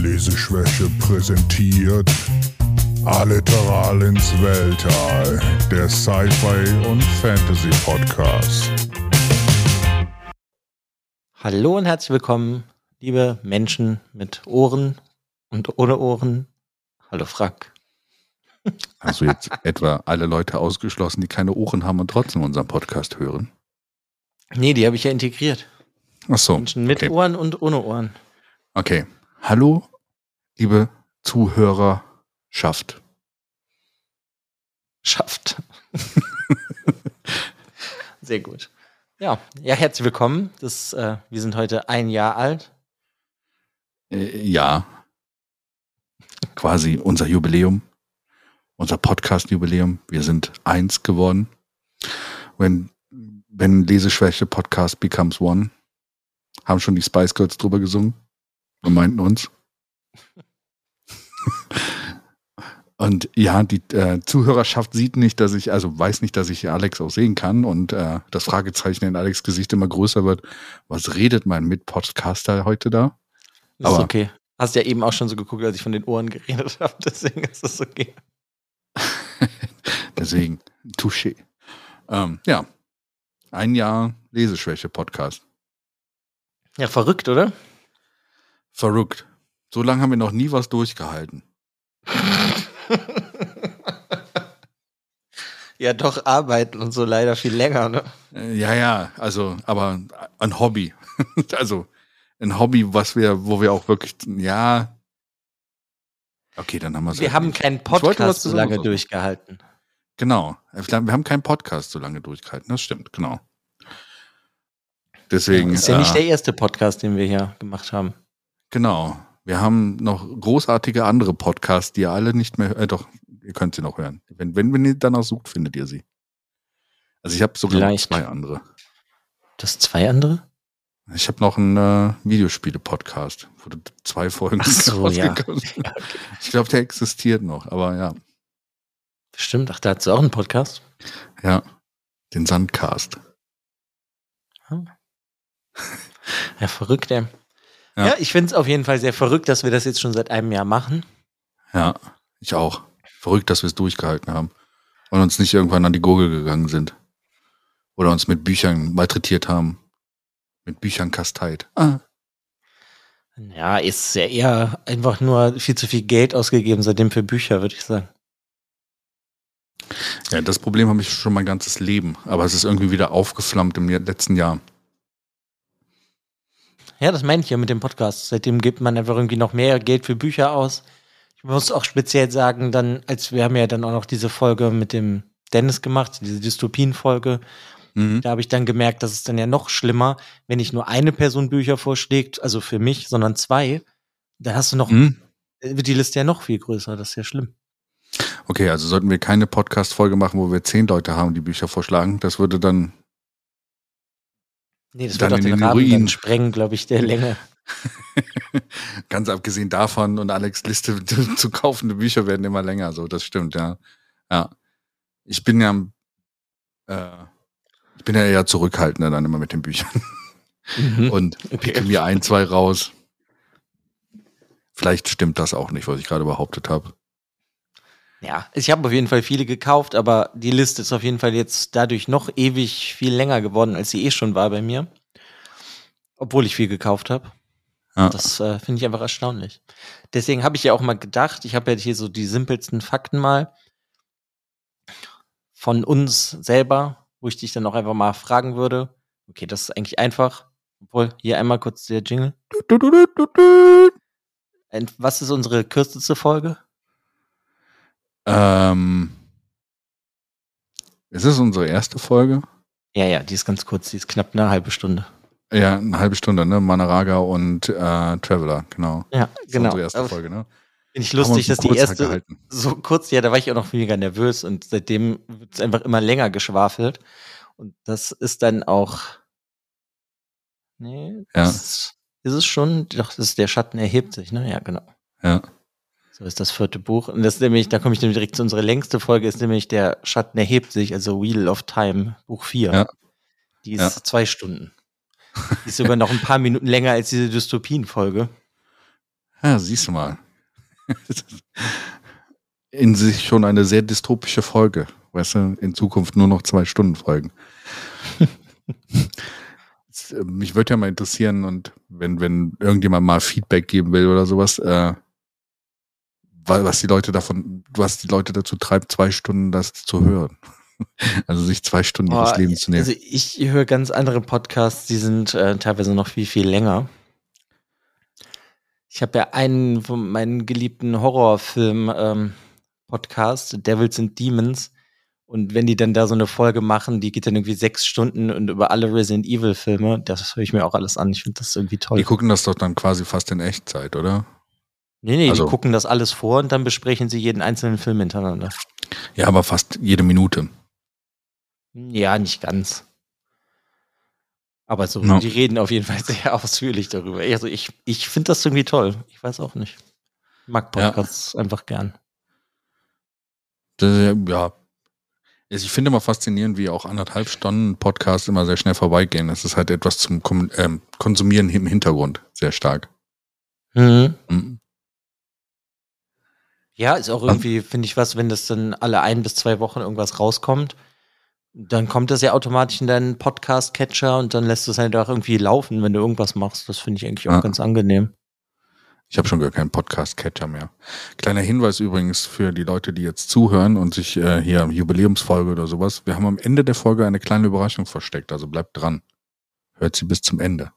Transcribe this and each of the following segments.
Leseschwäche präsentiert Alliteral ins Weltall, der Sci-Fi und Fantasy Podcast. Hallo und herzlich willkommen, liebe Menschen mit Ohren und ohne Ohren. Hallo Frank. Hast du jetzt etwa alle Leute ausgeschlossen, die keine Ohren haben und trotzdem unseren Podcast hören? Nee, die habe ich ja integriert. Ach so. Menschen mit okay. Ohren und ohne Ohren. Okay. Hallo, liebe Zuhörerschaft. Schafft. Sehr gut. Ja, ja, herzlich willkommen. Das, äh, wir sind heute ein Jahr alt. Äh, ja. Quasi unser Jubiläum. Unser Podcast-Jubiläum. Wir sind eins geworden. Wenn, wenn Leseschwäche Podcast becomes one. Haben schon die Spice Girls drüber gesungen und meinten uns. Und ja, die äh, Zuhörerschaft sieht nicht, dass ich, also weiß nicht, dass ich Alex auch sehen kann und äh, das Fragezeichen in Alex Gesicht immer größer wird. Was redet mein Mitpodcaster heute da? Das Aber- ist okay. Hast ja eben auch schon so geguckt, als ich von den Ohren geredet habe. Deswegen ist das okay. Deswegen, touché. Ähm, ja, ein Jahr Leseschwäche-Podcast. Ja, verrückt, oder? Verrückt. So lange haben wir noch nie was durchgehalten. ja, doch, arbeiten und so leider viel länger, ne? Äh, ja, ja, also, aber ein Hobby. also ein Hobby, was wir, wo wir auch wirklich, ja. Okay, dann haben wir es. Wir haben keinen Podcast so lange durchgehalten. Genau. Wir haben keinen Podcast so lange durchgehalten. Das stimmt, genau. Deswegen. Das ist ja nicht äh, der erste Podcast, den wir hier gemacht haben. Genau. Wir haben noch großartige andere Podcasts, die ihr alle nicht mehr, äh, doch, ihr könnt sie noch hören. Wenn, wenn, wenn ihr danach sucht, findet ihr sie. Also ich habe sogar Vielleicht. zwei andere. Das zwei andere? Ich habe noch einen äh, Videospiele-Podcast, wo du zwei Folgen Ach so, ja. Ich glaube, der existiert noch, aber ja. Stimmt, ach, da hast du auch einen Podcast. Ja. Den Sandcast. Ja, verrückt, ey. Ja. Ja, ich finde es auf jeden Fall sehr verrückt, dass wir das jetzt schon seit einem Jahr machen. Ja, ich auch. Verrückt, dass wir es durchgehalten haben. Und uns nicht irgendwann an die Gurgel gegangen sind. Oder uns mit Büchern malträtiert haben. Mit Büchern kasteit. Ah. Ja, ist ja eher einfach nur viel zu viel Geld ausgegeben seitdem für Bücher, würde ich sagen. Ja, das Problem habe ich schon mein ganzes Leben. Aber es ist irgendwie wieder aufgeflammt im letzten Jahr. Ja, das meine ich ja mit dem Podcast. Seitdem gibt man einfach irgendwie noch mehr Geld für Bücher aus. Ich muss auch speziell sagen, dann, als wir haben ja dann auch noch diese Folge mit dem Dennis gemacht, diese Dystopien-Folge. Mhm. Da habe ich dann gemerkt, dass es dann ja noch schlimmer, wenn nicht nur eine Person Bücher vorschlägt, also für mich, sondern zwei. Dann hast du noch, Mhm. wird die Liste ja noch viel größer. Das ist ja schlimm. Okay, also sollten wir keine Podcast-Folge machen, wo wir zehn Leute haben, die Bücher vorschlagen. Das würde dann Nee, das Dann wird auch den den Rahmen Ruin. sprengen, glaube ich, der Länge. Ganz abgesehen davon und Alex Liste zu kaufende Bücher werden immer länger, so das stimmt, ja. Ja. Ich bin ja äh, ich bin ja eher zurückhaltender dann immer mit den Büchern Mhm. und picke mir ein, zwei raus. Vielleicht stimmt das auch nicht, was ich gerade behauptet habe. Ja, ich habe auf jeden Fall viele gekauft, aber die Liste ist auf jeden Fall jetzt dadurch noch ewig viel länger geworden, als sie eh schon war bei mir. Obwohl ich viel gekauft habe. Ja. Das äh, finde ich einfach erstaunlich. Deswegen habe ich ja auch mal gedacht, ich habe ja hier so die simpelsten Fakten mal von uns selber, wo ich dich dann auch einfach mal fragen würde. Okay, das ist eigentlich einfach. Obwohl, hier einmal kurz der Jingle. Und was ist unsere kürzeste Folge? Ähm, es ist unsere erste Folge. Ja, ja, die ist ganz kurz, die ist knapp eine halbe Stunde. Ja, eine halbe Stunde, ne? Manaraga und äh, Traveler, genau. Ja, Das ist genau. unsere erste Folge, ne? Finde ich lustig, dass die erste gehalten. so kurz, ja, da war ich auch noch mega nervös und seitdem wird es einfach immer länger geschwafelt. Und das ist dann auch. Nee, Ja. das ist es schon. Doch, das ist der Schatten erhebt sich, ne? Ja, genau. Ja. So ist das vierte Buch. Und das ist nämlich, da komme ich nämlich direkt zu unserer längste Folge, ist nämlich der Schatten erhebt sich, also Wheel of Time, Buch 4. Ja. Die ist Ja. zwei Stunden. Die ist sogar noch ein paar Minuten länger als diese Dystopien-Folge. Ja, siehst du mal. In sich schon eine sehr dystopische Folge. Weißt du, in Zukunft nur noch zwei Stunden Folgen. Äh, mich würde ja mal interessieren und wenn, wenn irgendjemand mal Feedback geben will oder sowas, äh, was die Leute davon, was die Leute dazu treibt, zwei Stunden das zu hören. Also sich zwei Stunden ihres Lebens zu nehmen. Also ich höre ganz andere Podcasts, die sind äh, teilweise noch viel, viel länger. Ich habe ja einen von meinen geliebten Horrorfilm ähm, Devils and Demons. Und wenn die dann da so eine Folge machen, die geht dann irgendwie sechs Stunden und über alle Resident Evil Filme, das höre ich mir auch alles an. Ich finde das irgendwie toll. Die gucken das doch dann quasi fast in Echtzeit, oder? Nee, nee, also, die gucken das alles vor und dann besprechen sie jeden einzelnen Film hintereinander. Ja, aber fast jede Minute. Ja, nicht ganz. Aber so, no. die reden auf jeden Fall sehr ausführlich darüber. Also ich, ich finde das irgendwie toll. Ich weiß auch nicht. Ich mag Podcasts ja. einfach gern. Das, ja. Also ich finde immer faszinierend, wie auch anderthalb Stunden Podcasts immer sehr schnell vorbeigehen. Das ist halt etwas zum ähm, Konsumieren im Hintergrund sehr stark. Mhm. Ja, ist auch irgendwie, finde ich was, wenn das dann alle ein bis zwei Wochen irgendwas rauskommt dann kommt das ja automatisch in deinen Podcast-Catcher und dann lässt du es halt auch irgendwie laufen, wenn du irgendwas machst. Das finde ich eigentlich auch ja. ganz angenehm. Ich habe schon gar keinen Podcast-Catcher mehr. Kleiner Hinweis übrigens für die Leute, die jetzt zuhören und sich äh, hier Jubiläumsfolge oder sowas. Wir haben am Ende der Folge eine kleine Überraschung versteckt, also bleibt dran. Hört sie bis zum Ende.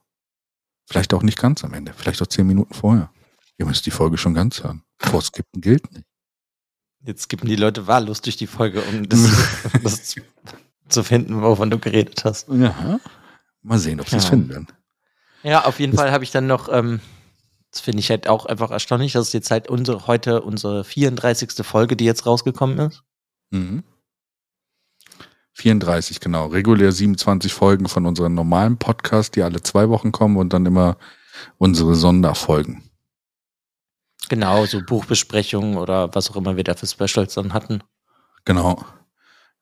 Vielleicht auch nicht ganz am Ende, vielleicht auch zehn Minuten vorher. Ihr müsst die Folge schon ganz hören. Vorskippen gilt nicht. Jetzt skippen die Leute wahllos durch die Folge, um das, das zu finden, wovon du geredet hast. Ja. Mal sehen, ob sie es ja. finden werden. Ja, auf jeden das Fall habe ich dann noch, ähm, das finde ich halt auch einfach erstaunlich, dass es jetzt halt unsere, heute unsere 34. Folge, die jetzt rausgekommen ist. Mhm. 34, genau. Regulär 27 Folgen von unserem normalen Podcast, die alle zwei Wochen kommen und dann immer unsere Sonderfolgen. Genau, so Buchbesprechungen oder was auch immer wir da für Specials dann hatten. Genau.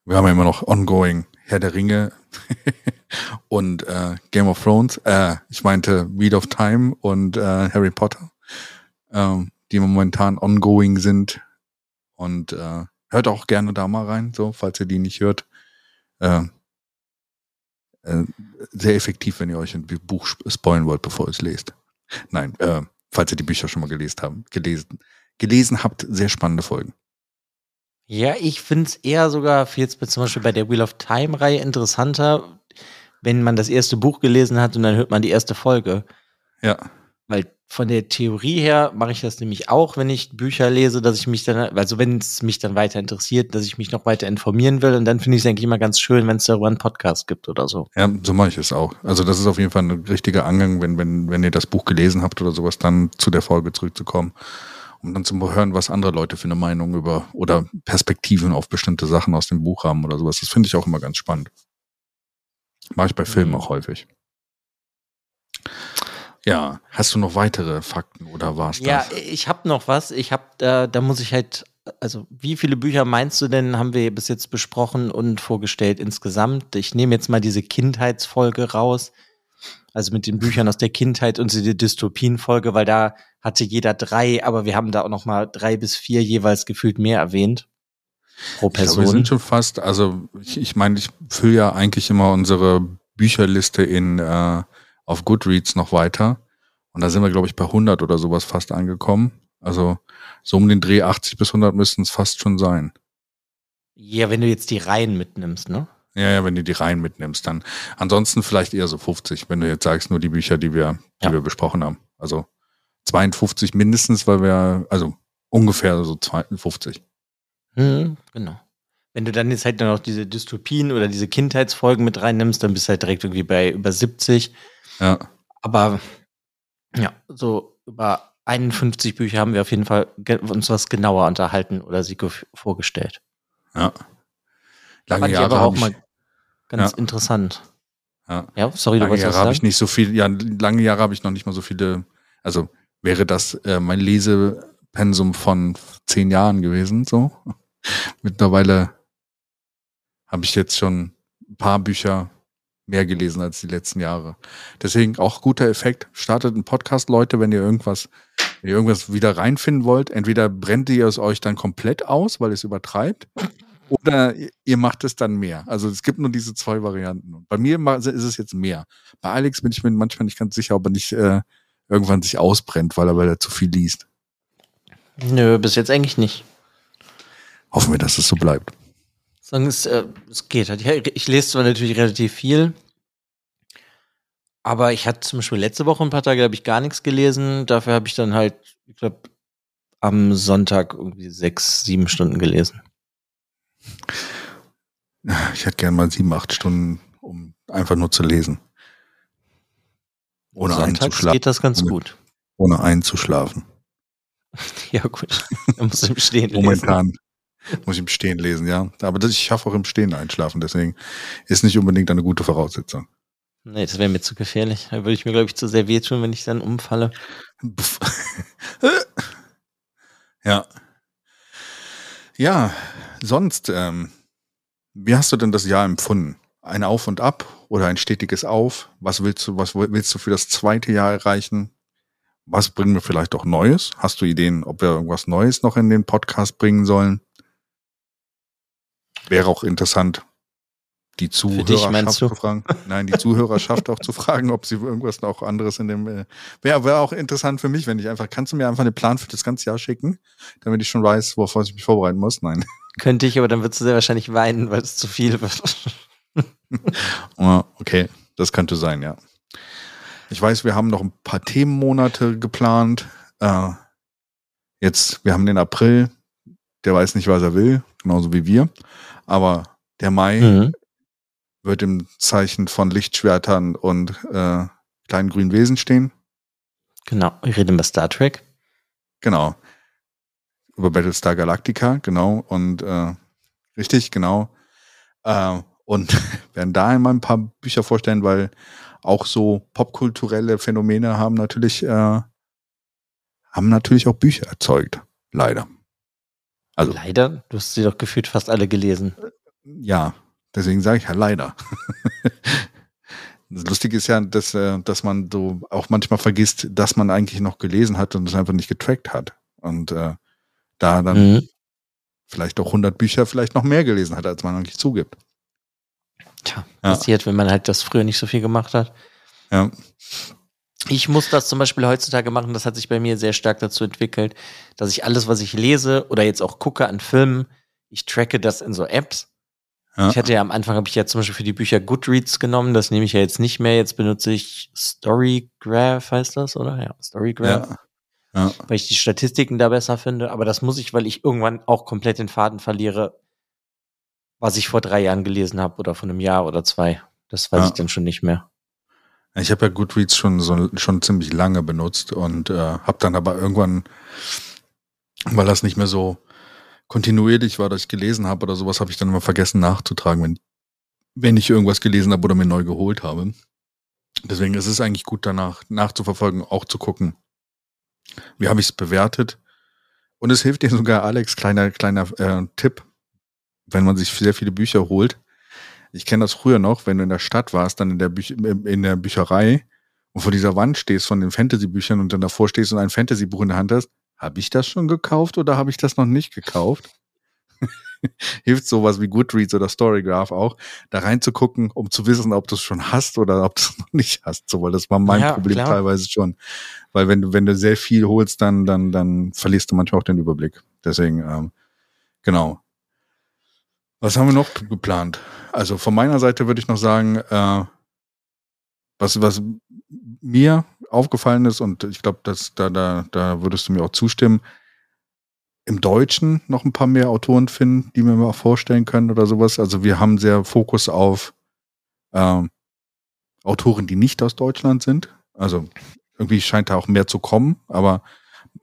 Wir haben ja immer noch ongoing Herr der Ringe und äh, Game of Thrones. Äh, ich meinte Wheel of Time und äh, Harry Potter, ähm, die momentan ongoing sind. Und äh, hört auch gerne da mal rein, so falls ihr die nicht hört. Äh, äh, sehr effektiv, wenn ihr euch ein Buch spoilen wollt, bevor ihr es lest. Nein, äh, falls ihr die Bücher schon mal gelesen habt, gelesen, gelesen habt, sehr spannende Folgen. Ja, ich finde es eher sogar jetzt zum Beispiel bei der Wheel of Time-Reihe interessanter, wenn man das erste Buch gelesen hat und dann hört man die erste Folge. Ja. Weil von der Theorie her mache ich das nämlich auch, wenn ich Bücher lese, dass ich mich dann, also wenn es mich dann weiter interessiert, dass ich mich noch weiter informieren will. Und dann finde ich es eigentlich immer ganz schön, wenn es darüber einen Podcast gibt oder so. Ja, so mache ich es auch. Also das ist auf jeden Fall ein richtiger Angang, wenn, wenn, wenn ihr das Buch gelesen habt oder sowas, dann zu der Folge zurückzukommen um dann zu hören, was andere Leute für eine Meinung über oder Perspektiven auf bestimmte Sachen aus dem Buch haben oder sowas. Das finde ich auch immer ganz spannend. Mache ich bei Filmen mhm. auch häufig. Ja, hast du noch weitere Fakten oder war's das? Ja, ich habe noch was. Ich habe, da, da muss ich halt, also wie viele Bücher meinst du denn, haben wir bis jetzt besprochen und vorgestellt insgesamt? Ich nehme jetzt mal diese Kindheitsfolge raus also mit den Büchern aus der Kindheit und die Dystopien-Folge, weil da hatte jeder drei, aber wir haben da auch noch mal drei bis vier jeweils gefühlt mehr erwähnt pro Person. Glaube, wir sind schon fast, also ich, ich meine, ich fülle ja eigentlich immer unsere Bücherliste in äh, auf Goodreads noch weiter und da sind wir glaube ich bei 100 oder sowas fast angekommen. Also so um den Dreh 80 bis 100 müssten es fast schon sein. Ja, wenn du jetzt die Reihen mitnimmst, ne? Ja, ja, wenn du die Reihen mitnimmst, dann. Ansonsten vielleicht eher so 50, wenn du jetzt sagst, nur die Bücher, die wir, die ja. wir besprochen haben. Also 52 mindestens, weil wir, also ungefähr so 52. Hm, genau. Wenn du dann jetzt halt noch diese Dystopien oder diese Kindheitsfolgen mit reinnimmst, dann bist du halt direkt irgendwie bei über 70. Ja. Aber ja, so über 51 Bücher haben wir auf jeden Fall uns was genauer unterhalten oder sie vorgestellt. Ja. Lange Jahre aber auch mal ganz ja. interessant. Ja. ja, sorry, lange du Jahre habe ich nicht so viel, ja, lange Jahre habe ich noch nicht mal so viele, also wäre das äh, mein Lesepensum von zehn Jahren gewesen, so. Mittlerweile habe ich jetzt schon ein paar Bücher mehr gelesen als die letzten Jahre. Deswegen auch guter Effekt. Startet einen Podcast, Leute, wenn ihr irgendwas Wenn ihr irgendwas wieder reinfinden wollt, entweder brennt ihr es euch dann komplett aus, weil es übertreibt, oder ihr macht es dann mehr. Also es gibt nur diese zwei Varianten. Bei mir ist es jetzt mehr. Bei Alex bin ich mir manchmal nicht ganz sicher, ob er nicht äh, irgendwann sich ausbrennt, weil er, weil er zu viel liest. Nö, bis jetzt eigentlich nicht. Hoffen wir, dass es so bleibt. Sagen es, äh, es geht halt. Ich, ich lese zwar natürlich relativ viel, aber ich hatte zum Beispiel letzte Woche ein paar Tage, habe ich gar nichts gelesen. Dafür habe ich dann halt, ich glaube, am Sonntag irgendwie sechs, sieben Stunden gelesen. Ich hätte gern mal sieben, acht Stunden, um einfach nur zu lesen. Ohne Sonntags einzuschlafen. geht das ganz ohne, gut. Ohne einzuschlafen. ja, gut. Da muss im Stehen. Momentan muss ich im Stehen lesen, ja. Aber das, ich schaffe auch im Stehen einschlafen, deswegen ist nicht unbedingt eine gute Voraussetzung. Nee, das wäre mir zu gefährlich. Da würde ich mir, glaube ich, zu sehr wehtun, wenn ich dann umfalle. ja. Ja, sonst, ähm, wie hast du denn das Jahr empfunden? Ein Auf und Ab oder ein stetiges Auf? Was willst du, was willst du für das zweite Jahr erreichen? Was bringen wir vielleicht auch Neues? Hast du Ideen, ob wir irgendwas Neues noch in den Podcast bringen sollen? Wäre auch interessant, die Zuhörerschaft zu fragen. Nein, die Zuhörerschaft auch zu fragen, ob sie irgendwas noch anderes in dem. Äh, wäre wär auch interessant für mich, wenn ich einfach. Kannst du mir einfach einen Plan für das ganze Jahr schicken, damit ich schon weiß, worauf ich mich vorbereiten muss? Nein. Könnte ich, aber dann würdest du sehr wahrscheinlich weinen, weil es zu viel wird. Okay, das könnte sein, ja. Ich weiß, wir haben noch ein paar Themenmonate geplant. Äh, jetzt, wir haben den April, der weiß nicht, was er will, genauso wie wir. Aber der Mai mhm wird im Zeichen von Lichtschwertern und äh, kleinen grünen Wesen stehen. Genau, wir reden über Star Trek. Genau. Über Battlestar Galactica, genau. Und äh, richtig, genau. Äh, und werden da einmal ein paar Bücher vorstellen, weil auch so popkulturelle Phänomene haben natürlich, äh, haben natürlich auch Bücher erzeugt. Leider. Also, Leider? Du hast sie doch gefühlt fast alle gelesen. Ja, Deswegen sage ich ja leider. Das Lustige ist ja, dass, äh, dass man so auch manchmal vergisst, dass man eigentlich noch gelesen hat und es einfach nicht getrackt hat. Und äh, da dann mhm. vielleicht auch 100 Bücher vielleicht noch mehr gelesen hat, als man eigentlich zugibt. Tja, ja. passiert, wenn man halt das früher nicht so viel gemacht hat. Ja. Ich muss das zum Beispiel heutzutage machen, das hat sich bei mir sehr stark dazu entwickelt, dass ich alles, was ich lese oder jetzt auch gucke an Filmen, ich tracke das in so Apps ja. Ich hatte ja am Anfang habe ich ja zum Beispiel für die Bücher Goodreads genommen, das nehme ich ja jetzt nicht mehr. Jetzt benutze ich Storygraph, heißt das, oder? Ja, Storygraph. Ja. Ja. Weil ich die Statistiken da besser finde. Aber das muss ich, weil ich irgendwann auch komplett den Faden verliere, was ich vor drei Jahren gelesen habe oder von einem Jahr oder zwei. Das weiß ich dann schon nicht mehr. Ich habe ja Goodreads schon so, schon ziemlich lange benutzt und äh, habe dann aber irgendwann, weil das nicht mehr so kontinuierlich war, dass ich gelesen habe oder sowas, habe ich dann immer vergessen nachzutragen, wenn, wenn ich irgendwas gelesen habe oder mir neu geholt habe. Deswegen ist es eigentlich gut, danach nachzuverfolgen, auch zu gucken, wie habe ich es bewertet. Und es hilft dir sogar, Alex, kleiner, kleiner äh, Tipp, wenn man sich sehr viele Bücher holt. Ich kenne das früher noch, wenn du in der Stadt warst, dann in der, Büch in der Bücherei und vor dieser Wand stehst von den Fantasy-Büchern und dann davor stehst und ein Fantasy-Buch in der Hand hast, habe ich das schon gekauft oder habe ich das noch nicht gekauft? Hilft sowas wie Goodreads oder Storygraph auch, da reinzugucken, um zu wissen, ob du es schon hast oder ob du es noch nicht hast. So, weil das war mein ja, Problem klar. teilweise schon. Weil wenn du, wenn du sehr viel holst, dann, dann, dann verlierst du manchmal auch den Überblick. Deswegen, ähm, genau. Was haben wir noch geplant? Also von meiner Seite würde ich noch sagen, äh, was, was mir aufgefallen ist, und ich glaube, dass da, da, da würdest du mir auch zustimmen, im Deutschen noch ein paar mehr Autoren finden, die wir mal vorstellen können oder sowas. Also wir haben sehr Fokus auf ähm, Autoren, die nicht aus Deutschland sind. Also irgendwie scheint da auch mehr zu kommen, aber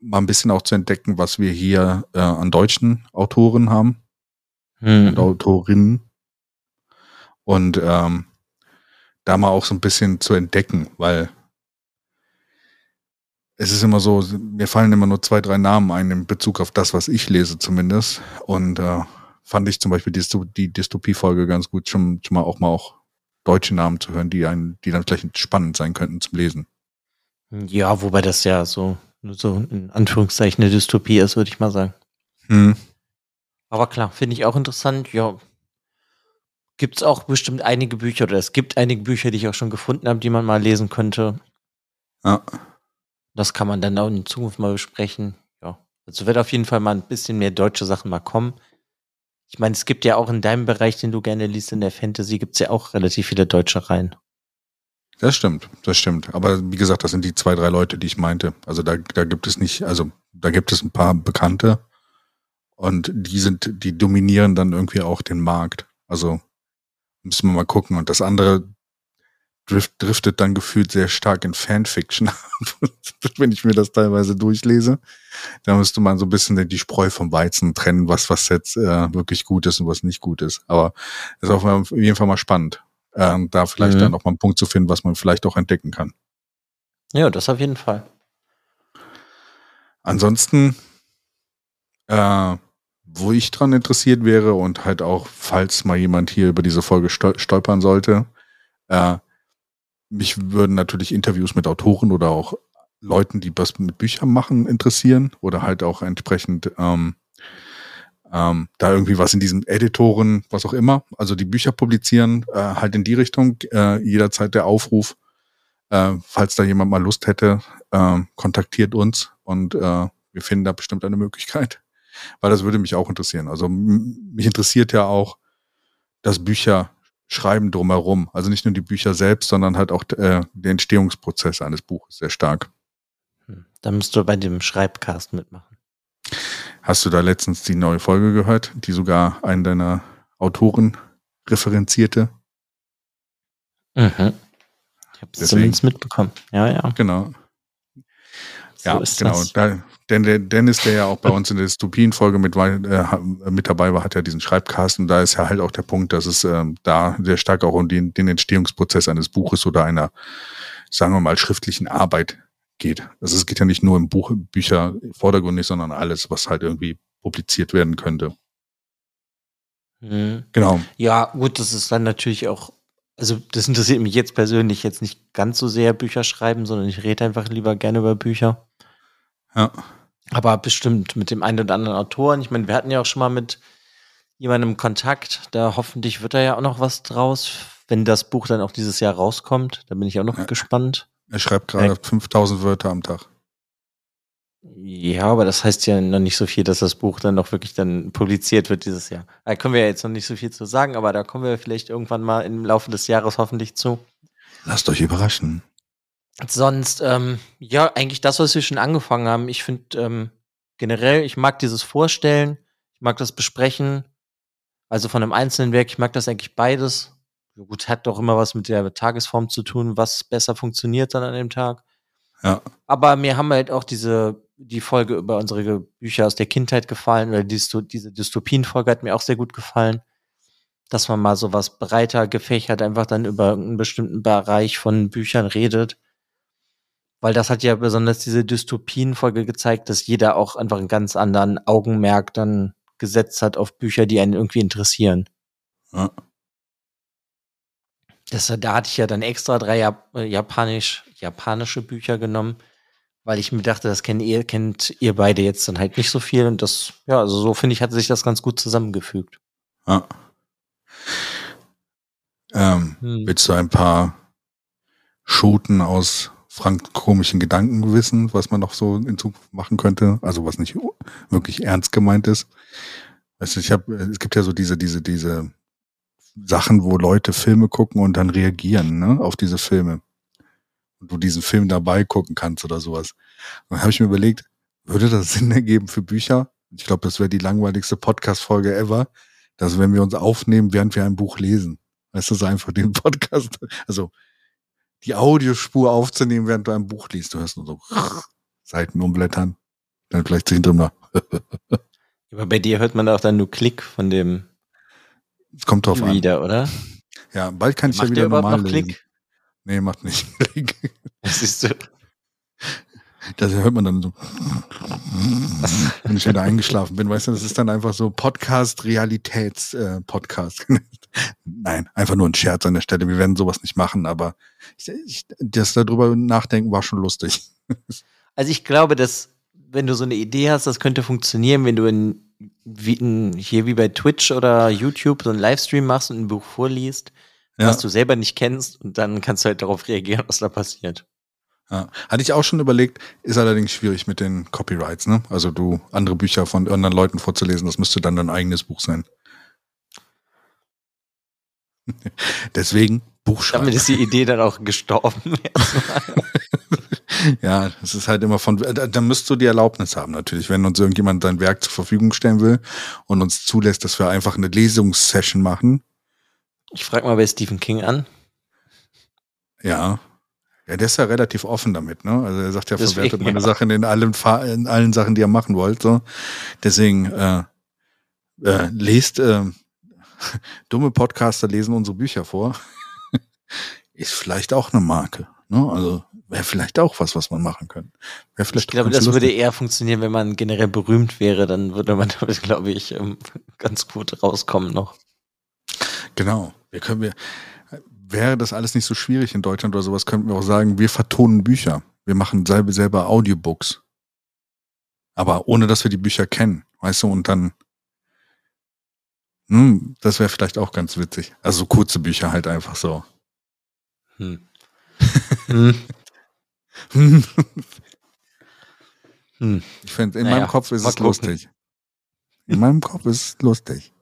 mal ein bisschen auch zu entdecken, was wir hier äh, an deutschen Autoren haben hm. und Autorinnen. Und ähm, da mal auch so ein bisschen zu entdecken, weil es ist immer so, mir fallen immer nur zwei, drei Namen ein in Bezug auf das, was ich lese zumindest. Und äh, fand ich zum Beispiel die, Dystopie-Folge ganz gut, schon, schon mal auch mal auch deutsche Namen zu hören, die einen, die dann vielleicht spannend sein könnten zum Lesen. Ja, wobei das ja so so in Anführungszeichen eine Dystopie ist, würde ich mal sagen. Hm. Aber klar, finde ich auch interessant. Ja, gibt es auch bestimmt einige Bücher oder es gibt einige Bücher, die ich auch schon gefunden habe, die man mal lesen könnte. Ja. Das kann man dann auch in Zukunft mal besprechen. Ja, also wird auf jeden Fall mal ein bisschen mehr deutsche Sachen mal kommen. Ich meine, es gibt ja auch in deinem Bereich, den du gerne liest, in der Fantasy, gibt es ja auch relativ viele deutsche Reihen. Das stimmt, das stimmt. Aber wie gesagt, das sind die zwei, drei Leute, die ich meinte. Also da, da gibt es nicht, also da gibt es ein paar Bekannte und die sind, die dominieren dann irgendwie auch den Markt. Also müssen wir mal gucken. Und das andere drift, driftet dann gefühlt sehr stark in Fanfiction, wenn ich mir das teilweise durchlese. Da müsste man so ein bisschen die Spreu vom Weizen trennen, was, was jetzt äh, wirklich gut ist und was nicht gut ist. Aber ist auf jeden Fall mal spannend, ähm, da vielleicht mhm. dann auch mal einen Punkt zu finden, was man vielleicht auch entdecken kann. Ja, das auf jeden Fall. Ansonsten, äh, wo ich dran interessiert wäre und halt auch, falls mal jemand hier über diese Folge stolpern sollte, äh, mich würden natürlich Interviews mit Autoren oder auch Leuten, die was mit Büchern machen, interessieren oder halt auch entsprechend ähm, ähm, da irgendwie was in diesen Editoren, was auch immer, also die Bücher publizieren, äh, halt in die Richtung, äh, jederzeit der Aufruf, äh, falls da jemand mal Lust hätte, äh, kontaktiert uns und äh, wir finden da bestimmt eine Möglichkeit, weil das würde mich auch interessieren. Also mich interessiert ja auch das Bücher Schreiben drumherum. Also nicht nur die Bücher selbst, sondern halt auch äh, der Entstehungsprozess eines Buches sehr stark. Hm. Da müsst du bei dem Schreibcast mitmachen. Hast du da letztens die neue Folge gehört, die sogar einen deiner Autoren referenzierte? Mhm. Ich habe es zumindest mitbekommen. Ja, ja. Genau. So ja, genau. Da, denn der Dennis, der ja auch bei uns in der Dystopien-Folge mit, äh, mit dabei war, hat ja diesen Schreibkasten. Da ist ja halt auch der Punkt, dass es äh, da sehr stark auch um den, den Entstehungsprozess eines Buches oder einer, sagen wir mal, schriftlichen Arbeit geht. Also es geht ja nicht nur im Buch, Bücher vordergründig, sondern alles, was halt irgendwie publiziert werden könnte. Mhm. Genau. Ja, gut, das ist dann natürlich auch, also das interessiert mich jetzt persönlich jetzt nicht ganz so sehr Bücher schreiben, sondern ich rede einfach lieber gerne über Bücher. Ja. Aber bestimmt mit dem einen oder anderen Autoren. Ich meine, wir hatten ja auch schon mal mit jemandem Kontakt. Da hoffentlich wird da ja auch noch was draus, wenn das Buch dann auch dieses Jahr rauskommt. Da bin ich auch noch ja. gespannt. Er schreibt gerade ja. 5000 Wörter am Tag. Ja, aber das heißt ja noch nicht so viel, dass das Buch dann noch wirklich dann publiziert wird dieses Jahr. Da können wir ja jetzt noch nicht so viel zu sagen, aber da kommen wir vielleicht irgendwann mal im Laufe des Jahres hoffentlich zu. Lasst euch überraschen. Sonst, ähm, ja, eigentlich das, was wir schon angefangen haben. Ich finde ähm, generell, ich mag dieses Vorstellen, ich mag das Besprechen. Also von einem einzelnen Werk, ich mag das eigentlich beides. Gut, hat doch immer was mit der Tagesform zu tun, was besser funktioniert dann an dem Tag. Ja. Aber mir haben halt auch diese, die Folge über unsere Bücher aus der Kindheit gefallen, oder diese, Dystopien-Folge hat mir auch sehr gut gefallen. Dass man mal so was breiter gefächert einfach dann über einen bestimmten Bereich von Büchern redet weil das hat ja besonders diese Dystopien-Folge gezeigt, dass jeder auch einfach einen ganz anderen Augenmerk dann gesetzt hat auf Bücher, die einen irgendwie interessieren. Ja. Das, da hatte ich ja dann extra drei Jap äh, Japanisch, japanische Bücher genommen, weil ich mir dachte, das kennt ihr, kennt ihr beide jetzt dann halt nicht so viel. Und das, ja, also so finde ich, hat sich das ganz gut zusammengefügt. Ja. Ähm, hm. Willst du ein paar Schoten aus Frank komischen Gedanken wissen, was man noch so in Zukunft machen könnte, also was nicht wirklich ernst gemeint ist. Du, ich habe, es gibt ja so diese, diese, diese Sachen, wo Leute Filme gucken und dann reagieren, ne, auf diese Filme. Und du diesen Film dabei gucken kannst oder sowas. Und dann habe ich mir überlegt, würde das Sinn ergeben für Bücher? Ich glaube, das wäre die langweiligste Podcast-Folge ever, dass wenn wir uns aufnehmen, während wir ein Buch lesen. Weißt du, so einfach den Podcast, also die Audiospur aufzunehmen, während du ein Buch liest. Du hörst nur so Seiten umblättern, dann vielleicht zwischendrin mal. Aber bei dir hört man auch dann nur Klick von dem es kommt drauf Reader, an. oder? Ja, bald kann ich macht ja wieder normal noch lesen. Klick? Nee, macht nicht ist so. Das hört man dann so, wenn ich wieder eingeschlafen bin. Weißt du, das ist dann einfach so Podcast-Realitäts-Podcast. Äh, Nein, einfach nur ein Scherz an der Stelle. Wir werden sowas nicht machen, aber ich, ich, das darüber nachdenken war schon lustig. Also ich glaube, dass wenn du so eine Idee hast, das könnte funktionieren, wenn du in, wie, in, hier wie bei Twitch oder YouTube so einen Livestream machst und ein Buch vorliest, Ja. was du selber nicht kennst und dann kannst du halt darauf reagieren, was da passiert. Ja. Hatte ich auch schon überlegt, ist allerdings schwierig mit den Copyrights, ne? Also du andere Bücher von anderen Leuten vorzulesen, das müsste dann dein eigenes Buch sein. Deswegen Buch schreiben. Damit ist die Idee dann auch gestorben. Ja, das ist halt immer von, da, da müsst du die Erlaubnis haben natürlich, wenn uns irgendjemand sein Werk zur Verfügung stellen will und uns zulässt, dass wir einfach eine Lesungssession machen. Ich frage mal bei Stephen King an. Ja. Ja, der ist ja relativ offen damit, ne? Also er sagt ja, Deswegen, verwertet meine ja. Sachen in allen, in allen Sachen, die ihr machen wollt. So. Deswegen äh, äh, lest äh, dumme Podcaster lesen unsere Bücher vor. ist vielleicht auch eine Marke. Ne? Also wäre vielleicht auch was, was man machen könnte. Ich vielleicht glaube, ganz das würde eher funktionieren, wenn man generell berühmt wäre. Dann würde man damit, glaube ich, ähm, ganz gut rauskommen noch. Genau. Wir können wir, wäre das alles nicht so schwierig in Deutschland oder sowas, könnten wir auch sagen, wir vertonen Bücher. Wir machen selber, selber Audiobooks. Aber ohne, dass wir die Bücher kennen, weißt du, und dann, hm, das wäre vielleicht auch ganz witzig. Also so kurze Bücher halt einfach so. Hm. hm. Hm. Ich finde, in Naja, meinem Kopf ist es gucken. lustig. In meinem Kopf ist es lustig.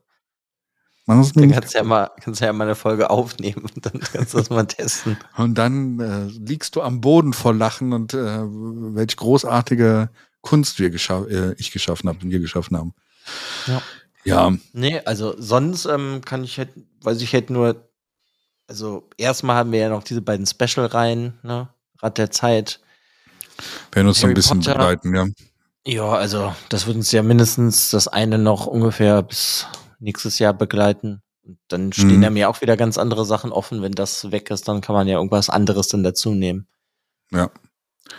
Man muss mir Dann kannst du ja mal, kannst ja mal eine Folge aufnehmen und dann kannst du das mal testen. Und dann äh, liegst du am Boden vor Lachen und äh, welch großartige Kunst wir gescha äh, ich geschaffen habe und wir geschaffen haben. Ja. Ja, Nee, also sonst ähm, kann ich halt, weiß ich halt nur, also erstmal haben wir ja noch diese beiden Special-Reihen, ne? Rad der Zeit. werden uns noch Harry ein bisschen Potter. begleiten, ja. Ja, also das wird uns ja mindestens das eine noch ungefähr bis nächstes Jahr begleiten. Und dann stehen Mhm. da mir auch wieder ganz andere Sachen offen. Wenn das weg ist, dann kann man ja irgendwas anderes dann dazu nehmen. Ja.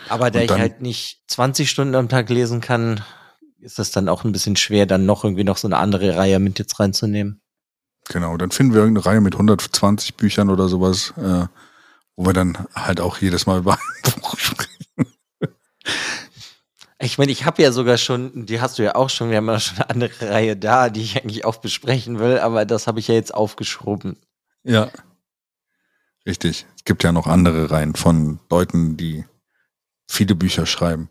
Aber da ich halt nicht 20 Stunden am Tag lesen kann, ist es dann auch ein bisschen schwer, dann noch irgendwie noch so eine andere Reihe mit jetzt reinzunehmen. Genau, dann finden wir irgendeine Reihe mit 120 Büchern oder sowas, äh, wo wir dann halt auch jedes Mal über ein Buch sprechen. Ich meine, ich habe ja sogar schon, die hast du ja auch schon, wir haben ja schon eine andere Reihe da, die ich eigentlich auch besprechen will, aber das habe ich ja jetzt aufgeschoben. Ja. Richtig. Es gibt ja noch andere Reihen von Leuten, die viele Bücher schreiben.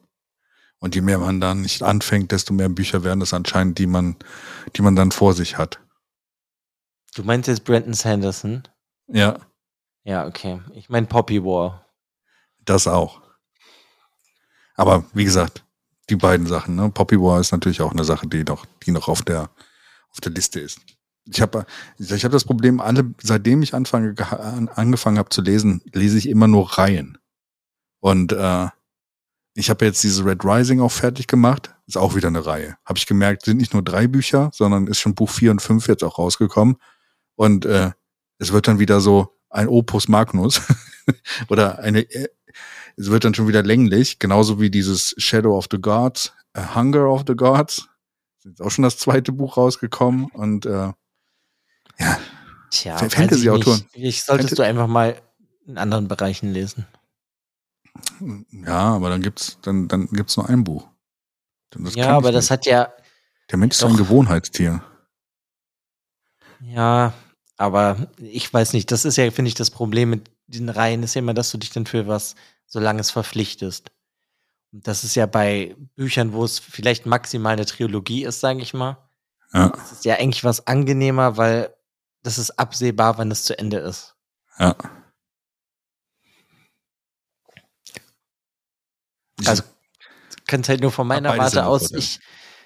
Und je mehr man dann nicht anfängt, desto mehr Bücher werden es anscheinend, die man, die man dann vor sich hat. Du meinst jetzt Brandon Sanderson? Ja, Ja, okay. Ich meine Poppy War. das auch. Aber wie gesagt, die beiden Sachen, ne? Poppy War ist natürlich auch eine Sache, die noch, die noch auf der, auf der Liste ist. Ich habe ich hab das Problem, alle, seitdem ich anfange, angefangen habe zu lesen, lese ich immer nur Reihen. Und äh, ich habe jetzt diese Red Rising auch fertig gemacht. Ist auch wieder eine Reihe. Habe ich gemerkt, sind nicht nur drei Bücher, sondern ist schon Buch vier und fünf jetzt auch rausgekommen. Und äh, es wird dann wieder so ein Opus Magnus oder eine, äh, es wird dann schon wieder länglich, genauso wie dieses Shadow of the Gods, äh, Hunger of the Gods. Ist auch schon das zweite Buch rausgekommen und äh, ja, Tja, Fantasy-Autoren. Ich, solltest Fant- du einfach mal in anderen Bereichen lesen. ja, aber dann gibt's dann dann gibt's nur ein Buch. Ja, aber das nicht. hat ja, Der Mensch ist ein doch. Gewohnheitstier. ja, aber ich weiß nicht, das ist ja, finde ich, das Problem mit den Reihen ist ja immer, dass du dich dann für was so langes verpflichtest. Und das ist ja bei Büchern, wo es vielleicht maximal eine Trilogie ist, sage ich mal. Ja, Das ist ja eigentlich was angenehmer, weil das ist absehbar, wann es zu Ende ist. ja. Also, kannst halt nur von meiner Warte aus, ich,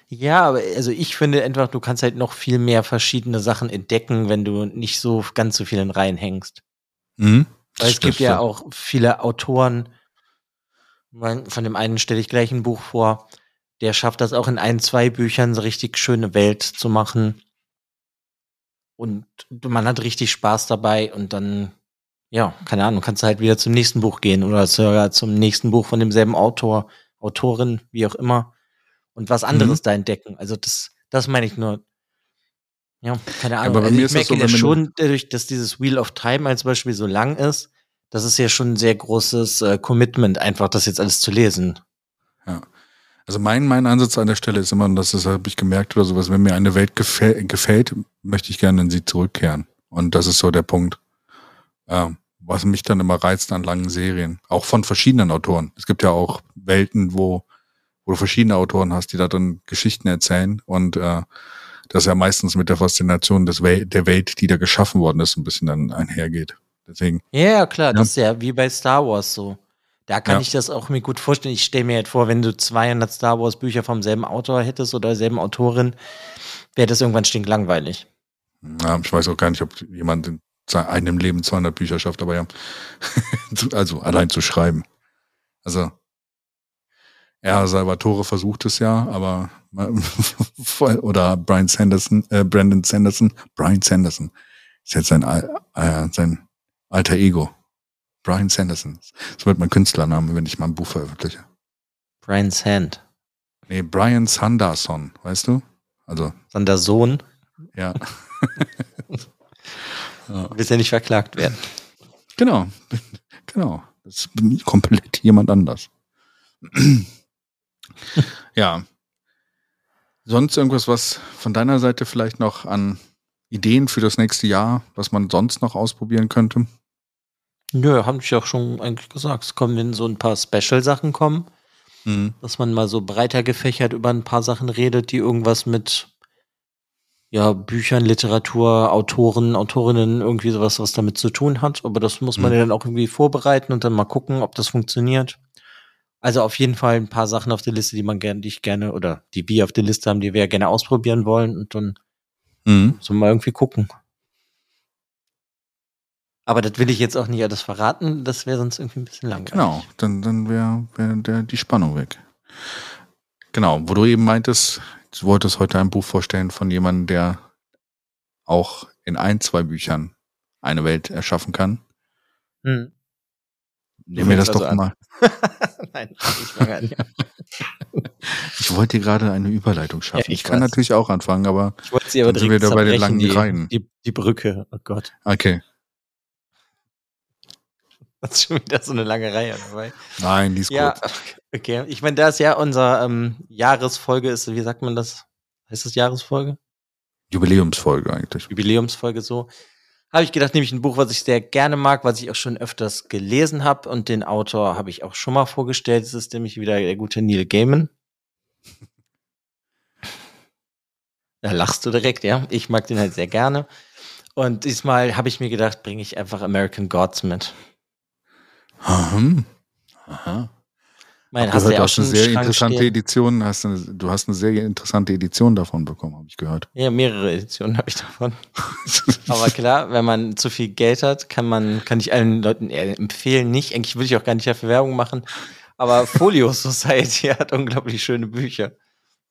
ja, aber also ich finde einfach, du kannst halt noch viel mehr verschiedene Sachen entdecken, wenn du nicht so ganz so viel in Reihen hängst. Mhm. Weil es gibt ja auch viele Autoren, von dem einen stelle ich gleich ein Buch vor, der schafft das auch in ein, zwei Büchern so richtig schöne Welt zu machen. Und man hat richtig Spaß dabei und dann, ja, keine Ahnung, kannst du halt wieder zum nächsten Buch gehen oder sogar zum nächsten Buch von demselben Autor, Autorin, wie auch immer, und was anderes Mhm. da entdecken. Also das, das meine ich nur. Ja, keine Ahnung. aber bei also mir ich ist das merke so, ja schon, dadurch, dass dieses Wheel of Time als Beispiel so lang ist, das ist ja schon ein sehr großes äh, Commitment, einfach das jetzt alles zu lesen. Ja. Also mein, mein Ansatz an der Stelle ist immer, und das ist, habe ich gemerkt oder sowas, wenn mir eine Welt gefällt, gefällt, möchte ich gerne in sie zurückkehren. Und das ist so der Punkt. Ähm, was mich dann immer reizt an langen Serien. Auch von verschiedenen Autoren. Es gibt ja auch Welten, wo, wo du verschiedene Autoren hast, die da drin Geschichten erzählen. Und äh, das ja meistens mit der Faszination des Wel der Welt, die da geschaffen worden ist, ein bisschen dann einhergeht. Deswegen. Ja, klar, ja. das ist ja wie bei Star Wars so. Da kann ja. ich das auch mir gut vorstellen. Ich stelle mir jetzt vor, wenn du 200 Star Wars Bücher vom selben Autor hättest oder selben Autorin, wäre das irgendwann stinklangweilig. Ja, ich weiß auch gar nicht, ob jemand in einem Leben 200 Bücher schafft, aber ja. also allein zu schreiben. Also, ja, Salvatore versucht es ja, aber oder Brian Sanderson, äh, Brandon Sanderson, Brian Sanderson ist jetzt sein, äh, sein alter Ego. Brian Sanderson. Das wird mein Künstlername, wenn ich mal ein Buch veröffentliche. Brian Sand. Nee, Brian Sanderson, weißt du? Also. Sanderson? Ja. ja. Willst ja nicht verklagt werden. Genau. Genau. Das bin komplett jemand anders. ja. Sonst irgendwas, was von deiner Seite vielleicht noch an Ideen für das nächste Jahr, was man sonst noch ausprobieren könnte? Nö, haben ich auch schon eigentlich gesagt. Es kommen, wenn so ein paar Special-Sachen kommen, mhm. dass man mal so breiter gefächert über ein paar Sachen redet, die irgendwas mit ja, Büchern, Literatur, Autoren, Autorinnen, irgendwie sowas, was damit zu tun hat. Aber das muss man mhm. ja dann auch irgendwie vorbereiten und dann mal gucken, ob das funktioniert. Also auf jeden Fall ein paar Sachen auf der Liste, die man gerne, die ich gerne, oder die wir auf der Liste haben, die wir gerne ausprobieren wollen und dann mhm. so mal irgendwie gucken. Aber das will ich jetzt auch nicht alles verraten, das wäre sonst irgendwie ein bisschen langweilig. Genau, dann, dann wäre wär die Spannung weg. Genau, wo du eben meintest, du wolltest heute ein Buch vorstellen von jemandem, der auch in ein, zwei Büchern eine Welt erschaffen kann. Hm. Nehmen wir das also doch an. mal. Nein, ich fange an. ich wollte gerade eine Überleitung schaffen. Ja, ich, ich kann natürlich auch anfangen, aber ich wollte sie aber sind wir da bei den langen die, Reihen. Die, die Brücke, oh Gott. Okay. Das ist schon wieder so eine lange Reihe dabei. Nein, die ist ja, kurz. Okay, ich meine, da ist ja unser ähm, Jahresfolge ist, wie sagt man das? Heißt das Jahresfolge? Jubiläumsfolge eigentlich. Jubiläumsfolge so. Habe ich gedacht, nehme ich ein Buch, was ich sehr gerne mag, was ich auch schon öfters gelesen habe und den Autor habe ich auch schon mal vorgestellt. Es ist nämlich wieder der gute Neil Gaiman. Da lachst du direkt, ja. Ich mag den halt sehr gerne. Und diesmal habe ich mir gedacht, bringe ich einfach American Gods mit. Aha. Aha. Mein, hast gehört, du ja auch schon eine sehr interessante stehen. Edition, hast eine, du hast eine sehr interessante Edition davon bekommen, habe ich gehört. Ja, mehrere Editionen habe ich davon. Aber klar, wenn man zu viel Geld hat, kann man, kann ich allen Leuten empfehlen, nicht, eigentlich will ich auch gar nicht dafür Werbung machen, aber Folio Society hat unglaublich schöne Bücher.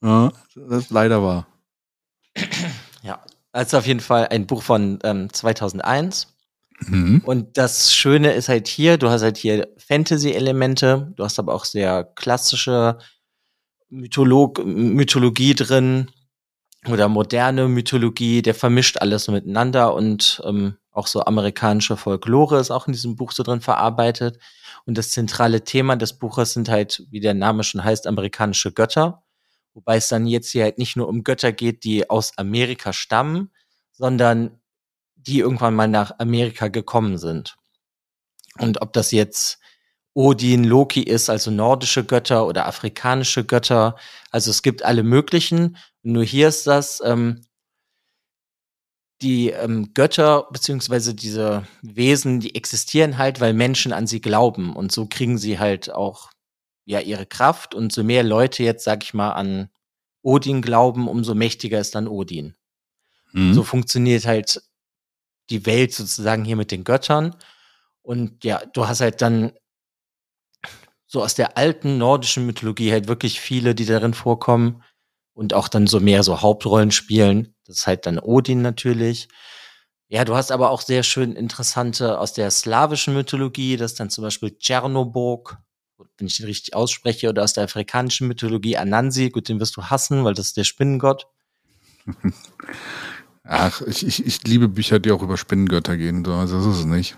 Ja, das ist leider wahr. Ja, also auf jeden Fall ein Buch von ähm, 2001 Mhm. Und das Schöne ist halt hier, du hast halt hier Fantasy-Elemente, du hast aber auch sehr klassische Mytholog Mythologie drin oder moderne Mythologie, der vermischt alles miteinander und ähm, auch so amerikanische Folklore ist auch in diesem Buch so drin verarbeitet. Und das zentrale Thema des Buches sind halt, wie der Name schon heißt, amerikanische Götter. Wobei es dann jetzt hier halt nicht nur um Götter geht, die aus Amerika stammen, sondern die irgendwann mal nach Amerika gekommen sind. Und ob das jetzt Odin, Loki ist, also nordische Götter oder afrikanische Götter, also es gibt alle möglichen. Nur hier ist das, ähm, die ähm, Götter beziehungsweise diese Wesen, die existieren halt, weil Menschen an sie glauben und so kriegen sie halt auch ja ihre Kraft und so mehr Leute jetzt, sag ich mal, an Odin glauben, umso mächtiger ist dann Odin. Mhm. So funktioniert halt die Welt sozusagen hier mit den Göttern. Und ja, du hast halt dann so aus der alten nordischen Mythologie halt wirklich viele, die darin vorkommen und auch dann so mehr so Hauptrollen spielen. Das ist halt dann Odin natürlich. Ja, du hast aber auch sehr schön interessante aus der slawischen Mythologie, das ist dann zum Beispiel Tschernobog, wenn ich den richtig ausspreche, oder aus der afrikanischen Mythologie Anansi. Gut, den wirst du hassen, weil das ist der Spinnengott. Ach, ich, ich, ich liebe Bücher, die auch über Spinnengötter gehen. So. Also das ist es nicht.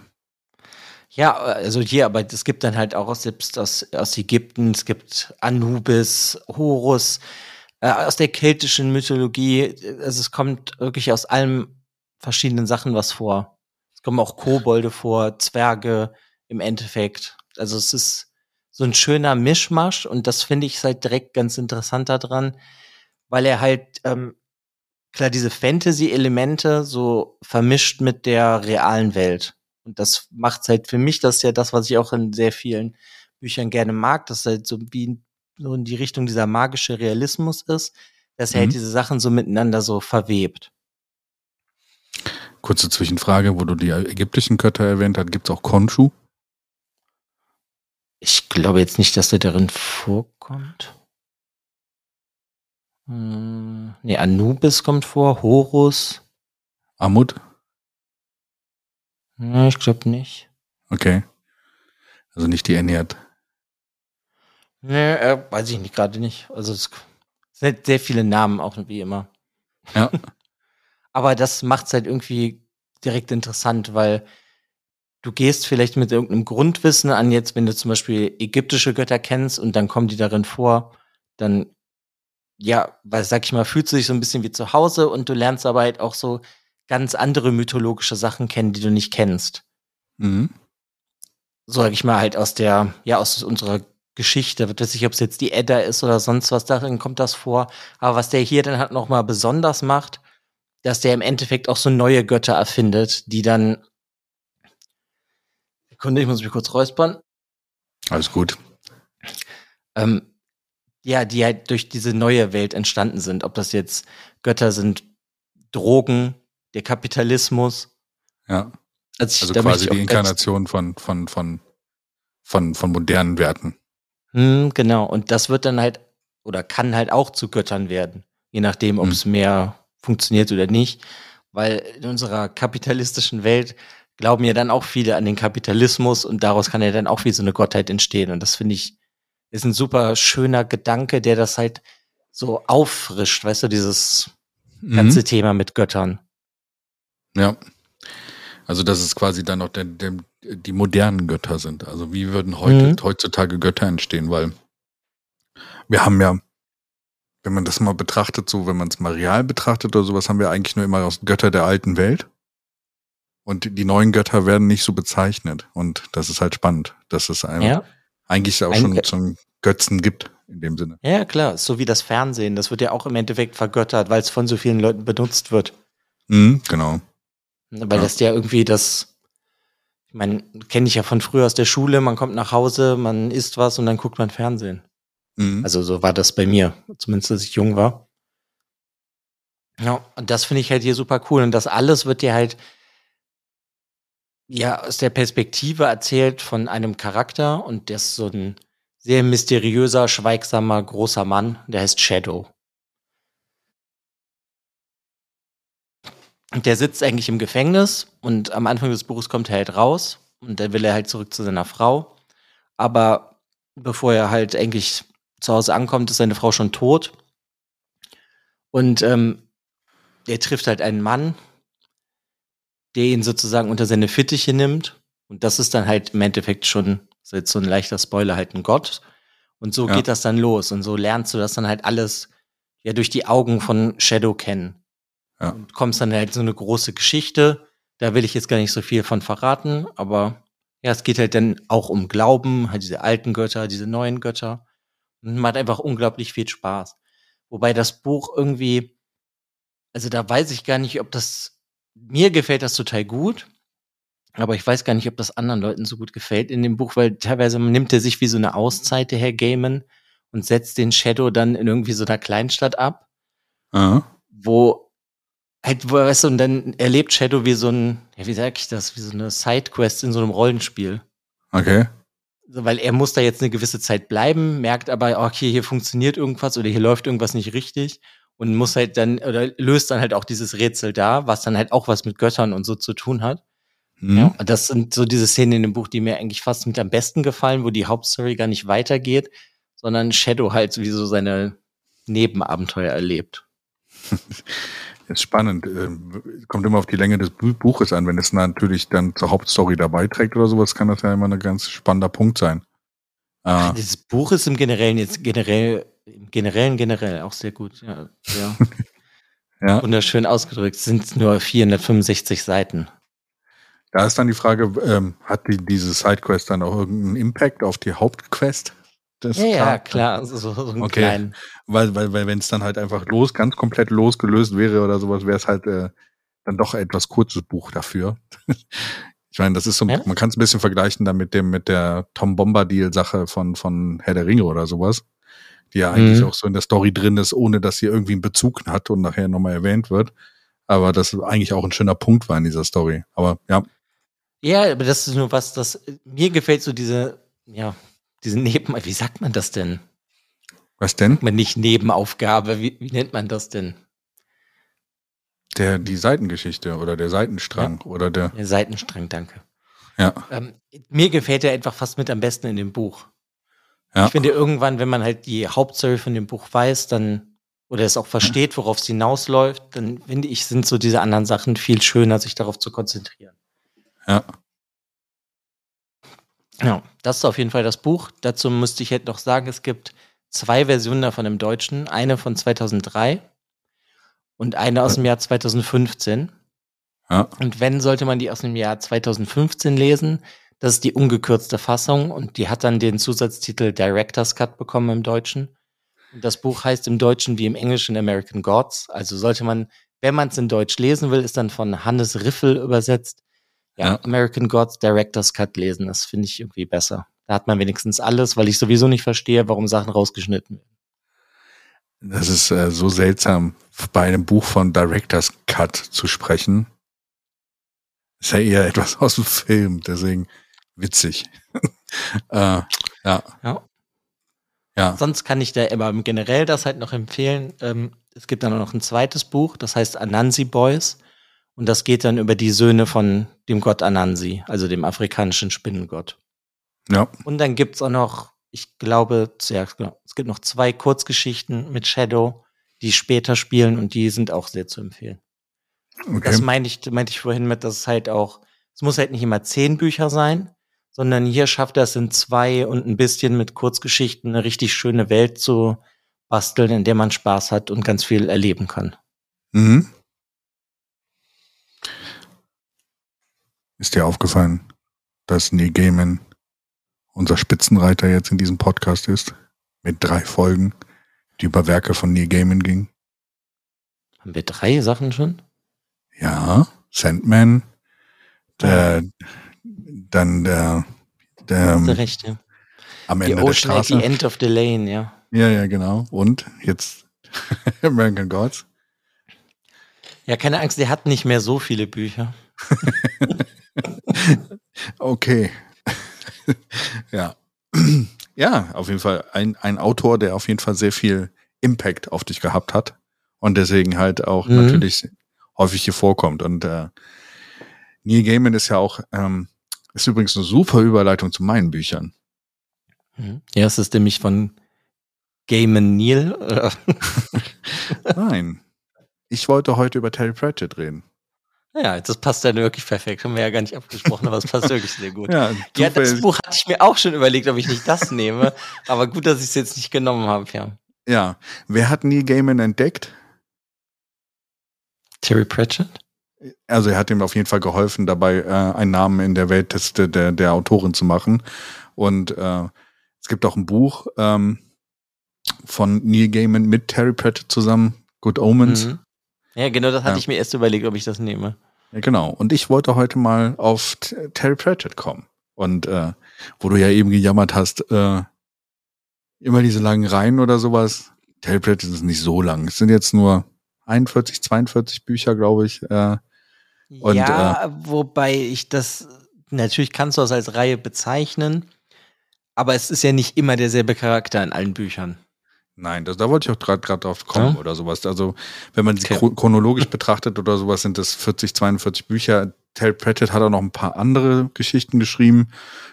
Ja, also hier, aber es gibt dann halt auch selbst aus, aus Ägypten, es gibt Anubis, Horus, äh, aus der keltischen Mythologie. Also es kommt wirklich aus allen verschiedenen Sachen was vor. Es kommen auch Kobolde vor, Zwerge im Endeffekt. Also es ist so ein schöner Mischmasch und das finde ich halt direkt ganz interessant daran, weil er halt ähm, klar diese Fantasy-Elemente so vermischt mit der realen Welt. Und das macht halt für mich, das ist ja das, was ich auch in sehr vielen Büchern gerne mag, dass halt so wie so in die Richtung dieser magische Realismus ist, dass er halt mhm. halt diese Sachen so miteinander so verwebt. Kurze Zwischenfrage, wo du die ägyptischen Götter erwähnt hast, gibt es auch Konshu? Ich glaube jetzt nicht, dass der darin vorkommt. Nee, Anubis kommt vor, Horus. Amut? Ja, ich glaube nicht. Okay. Also nicht die ernährt. Nee, äh, weiß ich nicht, gerade nicht. Also es sind sehr viele Namen, auch wie immer. Ja. Aber das macht es halt irgendwie direkt interessant, weil du gehst vielleicht mit irgendeinem Grundwissen an, jetzt, wenn du zum Beispiel ägyptische Götter kennst und dann kommen die darin vor, dann, ja, weil, sag ich mal, fühlst du dich so ein bisschen wie zu Hause und du lernst aber halt auch so ganz andere mythologische Sachen kennen, die du nicht kennst. Mhm. So sag ich mal halt aus der, ja, aus unserer Geschichte, was weiß ich, ob es jetzt die Edda ist oder sonst was, darin kommt das vor. Aber was der hier dann halt nochmal besonders macht, dass der im Endeffekt auch so neue Götter erfindet, die dann. Sekunde, ich muss mich kurz räuspern. Alles gut. Ähm, ja, die halt durch diese neue Welt entstanden sind. Ob das jetzt Götter sind, Drogen, der Kapitalismus. Ja. Also, also quasi die Inkarnation von, von, von, von, von modernen Werten. Hm, genau. Und das wird dann halt oder kann halt auch zu Göttern werden. Je nachdem, ob hm. es mehr funktioniert oder nicht. Weil in unserer kapitalistischen Welt glauben ja dann auch viele an den Kapitalismus und daraus kann ja dann auch wie so eine Gottheit entstehen. Und das finde ich, ist ein super schöner Gedanke, der das halt so auffrischt, weißt du, dieses mhm. ganze Thema mit Göttern. Ja. Also, dass es quasi dann noch der, der, die modernen Götter sind. Also, wie würden heute, mhm. heutzutage Götter entstehen? Weil wir haben ja, wenn man das mal betrachtet, so, wenn man es mal real betrachtet oder sowas, haben wir eigentlich nur immer aus Götter der alten Welt. Und die neuen Götter werden nicht so bezeichnet. Und das ist halt spannend, dass es einem ja. Eigentlich auch Ein schon so Götzen gibt in dem Sinne. Ja, klar. So wie das Fernsehen. Das wird ja auch im Endeffekt vergöttert, weil es von so vielen Leuten benutzt wird. Mhm, genau. Weil ja. das ja irgendwie das, ich meine, kenne ich ja von früher aus der Schule, man kommt nach Hause, man isst was und dann guckt man Fernsehen. Mhm. Also so war das bei mir, zumindest als ich jung war. Ja, und das finde ich halt hier super cool. Und das alles wird dir halt ja aus der Perspektive erzählt von einem Charakter und der ist so ein sehr mysteriöser, schweigsamer, großer Mann, der heißt Shadow. Und der sitzt eigentlich im Gefängnis und am Anfang des Buches kommt er halt raus und dann will er halt zurück zu seiner Frau. Aber bevor er halt eigentlich zu Hause ankommt, ist seine Frau schon tot. Und ähm, er trifft halt einen Mann, der ihn sozusagen unter seine Fittiche nimmt. Und das ist dann halt im Endeffekt schon, ist jetzt so ein leichter Spoiler, halt ein Gott. Und so ja. geht das dann los. Und so lernst du das dann halt alles ja durch die Augen von Shadow kennen. Ja. Und kommst dann halt so eine große Geschichte. Da will ich jetzt gar nicht so viel von verraten, aber ja, es geht halt dann auch um Glauben, halt diese alten Götter, diese neuen Götter. Und macht einfach unglaublich viel Spaß. Wobei das Buch irgendwie, also da weiß ich gar nicht, ob das, mir gefällt das total gut, aber ich weiß gar nicht, ob das anderen Leuten so gut gefällt in dem Buch, weil teilweise nimmt er sich wie so eine Auszeit, der Herr Gaiman, und setzt den Shadow dann in irgendwie so einer Kleinstadt ab, uh wo halt, weißt du, und dann erlebt Shadow wie so ein, ja, wie sag ich das, wie so eine Sidequest in so einem Rollenspiel. Okay. weil er muss da jetzt eine gewisse Zeit bleiben, merkt aber, okay, hier funktioniert irgendwas oder hier läuft irgendwas nicht richtig und muss halt dann, oder löst dann halt auch dieses Rätsel da, was dann halt auch was mit Göttern und so zu tun hat. Mhm. Ja, das sind so diese Szenen in dem Buch, die mir eigentlich fast mit am besten gefallen, wo die Hauptstory gar nicht weitergeht, sondern Shadow halt wie so seine Nebenabenteuer erlebt. Ist spannend. Ähm, Kommt immer auf die Länge des Bu- Buches an. Wenn es natürlich dann zur Hauptstory dabei trägt oder sowas, kann das ja immer ein ganz spannender Punkt sein. Äh, Dieses Buch ist im Generellen jetzt generell, im Generellen generell auch sehr gut. Ja, ja. ja. Wunderschön ausgedrückt. Es sind nur 465 Seiten. Da ist dann die Frage, ähm, hat die, diese Sidequest dann auch irgendeinen Impact auf die Hauptquest? des Ja, ja, klar. Also so, so Okay. kleinen. Weil, weil, weil wenn es dann halt einfach los, ganz komplett losgelöst wäre oder sowas, wäre es halt äh, dann doch etwas kurzes Buch dafür. ich meine, das ist so, Ja. man kann es ein bisschen vergleichen dann mit dem, mit der Tom Bombadil-Sache von, von Herr der Ringe oder sowas, die ja eigentlich Mhm. auch so in der Story drin ist, ohne dass sie irgendwie einen Bezug hat und nachher nochmal erwähnt wird. Aber das eigentlich auch ein schöner Punkt war in dieser Story. Aber ja, Ja, aber das ist nur was, das mir gefällt so diese, ja, diese Neben, wie sagt man das denn? was denn? Man nicht Nebenaufgabe, wie, wie nennt man das denn? Der, die Seitengeschichte oder der Seitenstrang oder der, Der Seitenstrang, danke. ja, Ähm, mir gefällt er einfach fast mit am besten in dem Buch. Ja, Ich finde irgendwann, wenn man halt die Hauptstory von dem Buch weiß, dann oder es auch versteht, worauf es hinausläuft, dann finde ich, sind so diese anderen Sachen viel schöner, sich darauf zu konzentrieren. ja, Ja, das ist auf jeden Fall das Buch. Dazu müsste ich jetzt noch sagen, es gibt zwei Versionen davon im Deutschen. Eine von 2003 und eine aus dem Jahr 2015. ja, Und wenn, sollte man die aus dem Jahr 2015 lesen. Das ist die ungekürzte Fassung und die hat dann den Zusatztitel Director's Cut bekommen im Deutschen. Und das Buch heißt im Deutschen wie im Englischen American Gods. Also sollte man, wenn man es in Deutsch lesen will, ist dann von Hannes Riffel übersetzt. Ja, Ja. American Gods Director's Cut lesen. Das finde ich irgendwie besser. Da hat man wenigstens alles, weil ich sowieso nicht verstehe, warum Sachen rausgeschnitten werden. Das ist äh, so seltsam, bei einem Buch von Director's Cut zu sprechen. Ist ja eher etwas aus dem Film, deswegen witzig. äh, ja, Ja. ja, Sonst kann ich da aber generell das halt noch empfehlen. Ähm, es gibt dann auch noch ein zweites Buch, das heißt Anansi Boys. Und das geht dann über die Söhne von dem Gott Anansi, also dem afrikanischen Spinnengott. ja, Und dann gibt's auch noch, ich glaube, ja, genau, es gibt noch zwei Kurzgeschichten mit Shadow, die später spielen und die sind auch sehr zu empfehlen. Das okay. meine ich, meinte ich vorhin mit, dass es halt auch, es muss halt nicht immer zehn Bücher sein, sondern hier schafft er es in zwei und ein bisschen mit Kurzgeschichten eine richtig schöne Welt zu basteln, in der man Spaß hat und ganz viel erleben kann. Mhm. Ist dir aufgefallen, dass Neil Gaiman unser Spitzenreiter jetzt in diesem Podcast ist? Mit drei Folgen, die über Werke von Neil Gaiman gingen? Haben wir drei Sachen schon? Ja, Sandman, der, dann der, der ähm, recht, ja. am Ende der Ocean at the Straße. End of the Lane, ja. Ja, ja, genau. Und jetzt American Gods. Ja, keine Angst, der hat nicht mehr so viele Bücher. Okay. ja. Ja, auf jeden Fall ein, ein Autor, der auf jeden Fall sehr viel Impact auf dich gehabt hat und deswegen halt auch Mhm. natürlich häufig hier vorkommt. Und äh, Neil Gaiman ist ja auch, ähm, ist übrigens eine super Überleitung zu meinen Büchern. Mhm. Ja, es ist nämlich von Gaiman Neil. oder? Nein. Ich wollte heute über Terry Pratchett reden. ja, das passt dann wirklich perfekt. Haben wir ja gar nicht abgesprochen, aber es passt wirklich sehr gut. Ja, Ja, das Buch hatte ich mir auch schon überlegt, ob ich nicht das nehme. Aber gut, dass ich es jetzt nicht genommen habe, ja. ja. Wer hat Neil Gaiman entdeckt? Terry Pratchett? Also er hat ihm auf jeden Fall geholfen, dabei äh, einen Namen in der Welt des, der, der, Autorin zu machen. Und äh, es gibt auch ein Buch ähm, von Neil Gaiman mit Terry Pratchett zusammen, Good Omens. Mhm. Ja, genau, das hatte Ja. ich mir erst überlegt, ob ich das nehme. Ja, genau. Und ich wollte heute mal auf Terry Pratchett kommen. Und äh, wo du ja eben gejammert hast, äh, immer diese langen Reihen oder sowas. Terry Pratchett ist nicht so lang. Es sind jetzt nur 41, 42 Bücher, glaube ich. Äh, Und, ja, wobei ich das, natürlich kannst du das als Reihe bezeichnen, aber es ist ja nicht immer derselbe Charakter in allen Büchern. Nein, das, da wollte ich auch gerade drauf kommen Ja? oder sowas. Also, wenn man sie Okay. chro- chronologisch betrachtet oder sowas, sind das 40, 42 Bücher. Terry Pratchett hat auch noch ein paar andere Geschichten geschrieben,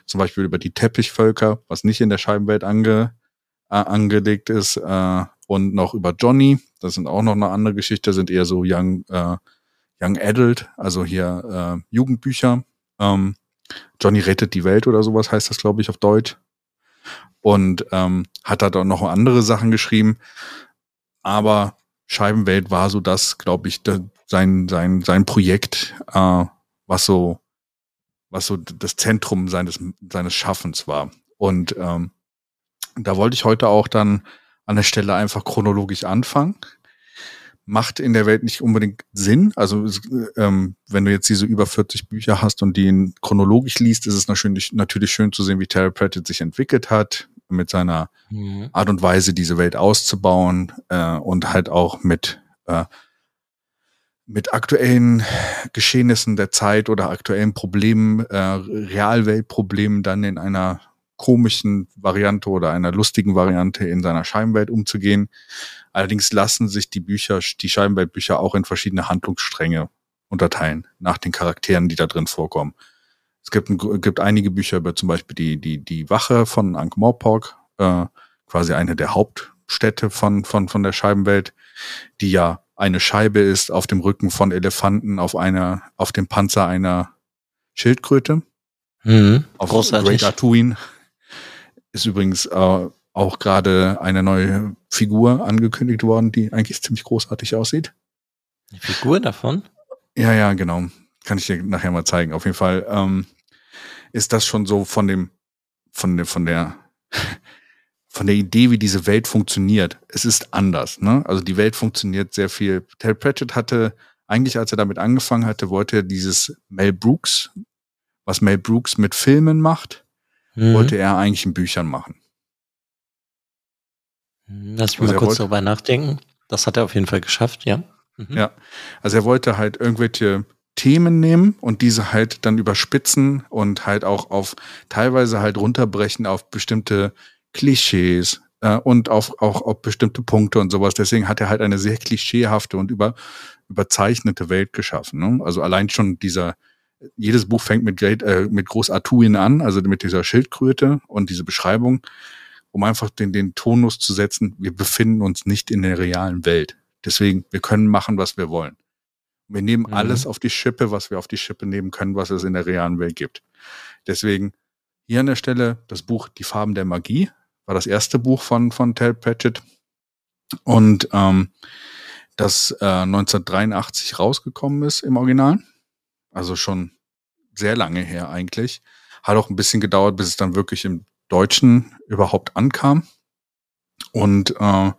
zum Beispiel über die Teppichvölker, was nicht in der Scheibenwelt ange, äh, angelegt ist, äh, und noch über Johnny, Das sind auch noch eine andere Geschichte, sind eher so Young, äh, Young Adult, also hier äh, Jugendbücher. Ähm, Johnny rettet die Welt oder sowas heißt das, glaube ich, auf Deutsch. Und ähm, hat da dann noch andere Sachen geschrieben. Aber Scheibenwelt war so das, glaube ich, da, sein, sein, sein Projekt, äh, was so, was so das Zentrum seines, seines Schaffens war. Und ähm, da wollte ich heute auch dann an der Stelle einfach chronologisch anfangen. Macht in der Welt nicht unbedingt Sinn. Also ähm, wenn du jetzt diese über 40 Bücher hast und die in chronologisch liest, ist es natürlich, natürlich schön zu sehen, wie Terry Pratchett sich entwickelt hat, mit seiner mhm. Art und Weise, diese Welt auszubauen äh, und halt auch mit äh, mit aktuellen Geschehnissen der Zeit oder aktuellen Problemen, äh, Realweltproblemen dann in einer komischen Variante oder einer lustigen Variante in seiner Scheibenwelt umzugehen. Allerdings lassen sich die Bücher, die Scheibenweltbücher auch in verschiedene Handlungsstränge unterteilen, nach den Charakteren, die da drin vorkommen. Es gibt, ein, gibt einige Bücher über zum Beispiel die, die, die Wache von Ankh Morpork, äh, quasi eine der Hauptstädte von, von, von der Scheibenwelt, die ja eine Scheibe ist auf dem Rücken von Elefanten auf einer, auf dem Panzer einer Schildkröte. Mhm, auf großartig. Great Artuin ist übrigens äh, auch gerade eine neue Figur angekündigt worden, die eigentlich ziemlich großartig aussieht. Die Figur davon? Ja, ja, genau. Kann ich dir nachher mal zeigen. Auf jeden Fall ähm, ist das schon so von dem, von der, von der, von der Idee, wie diese Welt funktioniert. Es ist anders. Ne? Also die Welt funktioniert sehr viel. Terry Pratchett hatte eigentlich, als er damit angefangen hatte, wollte er dieses Mel Brooks, was Mel Brooks mit Filmen macht, mhm. wollte er eigentlich in Büchern machen. Lass mich also mal kurz wollte, darüber nachdenken. Das hat er auf jeden Fall geschafft, ja. Mhm. Ja, also er wollte halt irgendwelche Themen nehmen und diese halt dann überspitzen und halt auch auf teilweise halt runterbrechen auf bestimmte Klischees äh, und auf, auch auf bestimmte Punkte und sowas. Deswegen hat er halt eine sehr klischeehafte und über, überzeichnete Welt geschaffen. Ne? Also allein schon dieser jedes Buch fängt mit, Great, äh, mit Groß Artuin an, also mit dieser Schildkröte und diese Beschreibung, um einfach den, den Tonus zu setzen, wir befinden uns nicht in der realen Welt. Deswegen, wir können machen, was wir wollen. Wir nehmen mhm. alles auf die Schippe, was wir auf die Schippe nehmen können, was es in der realen Welt gibt. Deswegen hier an der Stelle das Buch Die Farben der Magie, war das erste Buch von, von Tel Pratchett. Und ähm, das äh, 1983 rausgekommen ist im Original. Also schon sehr lange her eigentlich. Hat auch ein bisschen gedauert, bis es dann wirklich im Deutschen überhaupt ankam. Und äh,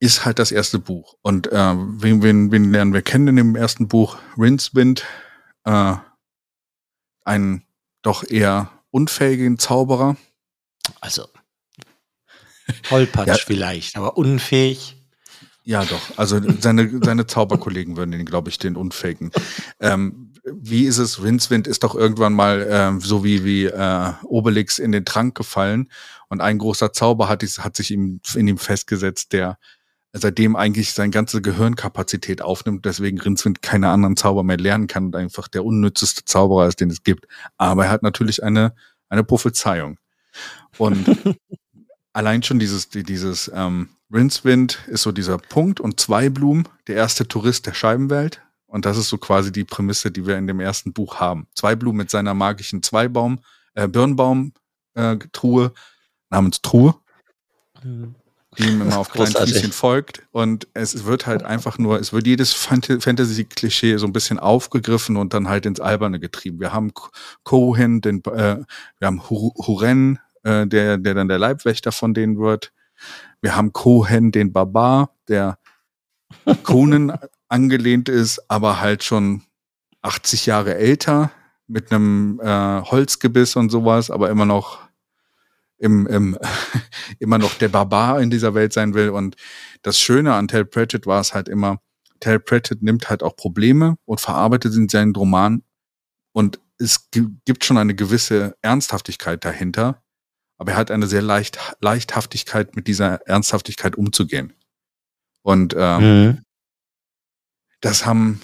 ist halt das erste Buch. Und äh, wen, wen, wen lernen wir kennen in dem ersten Buch? Rincewind, äh, einen doch eher unfähigen Zauberer. Also Tollpatsch ja. vielleicht, aber unfähig. Ja, doch. Also seine, seine Zauberkollegen würden ihn, glaube ich, den unfähigen. Ähm, wie ist es? Rincewind ist doch irgendwann mal ähm, so wie, wie äh, Obelix in den Trank gefallen und ein großer Zauber hat, hat sich ihm, in ihm festgesetzt, der seitdem eigentlich seine ganze Gehirnkapazität aufnimmt, deswegen Rincewind keine anderen Zauber mehr lernen kann und einfach der unnützeste Zauberer ist, den es gibt. Aber er hat natürlich eine, eine Prophezeiung. Und allein schon dieses, dieses ähm, Rincewind ist so dieser Punkt und zwei Blumen, der erste Tourist der Scheibenwelt. Und das ist so quasi die Prämisse, die wir in dem ersten Buch haben. Zwei Blumen mit seiner magischen Zweibaum, äh, Birnbaum-Truhe äh, namens Truhe, mhm. die ihm immer auf kleinen Füßchen folgt. Und es wird halt einfach nur, es wird jedes Fantasy-Klischee so ein bisschen aufgegriffen und dann halt ins Alberne getrieben. Wir haben Cohen, den, äh, wir haben Huren, äh, der, der dann der Leibwächter von denen wird. Wir haben Cohen, den Barbar, der Conan angelehnt ist, aber halt schon 80 Jahre älter, mit einem äh, Holzgebiss und sowas, aber immer noch im, im immer noch der Barbar in dieser Welt sein will. Und das Schöne an Tel Pratchett war es halt immer, Tel Pratchett nimmt halt auch Probleme und verarbeitet sie in seinen Roman. Und es gibt schon eine gewisse Ernsthaftigkeit dahinter, aber er hat eine sehr leicht, Leichthaftigkeit, mit dieser Ernsthaftigkeit umzugehen. Und ähm, mhm. das haben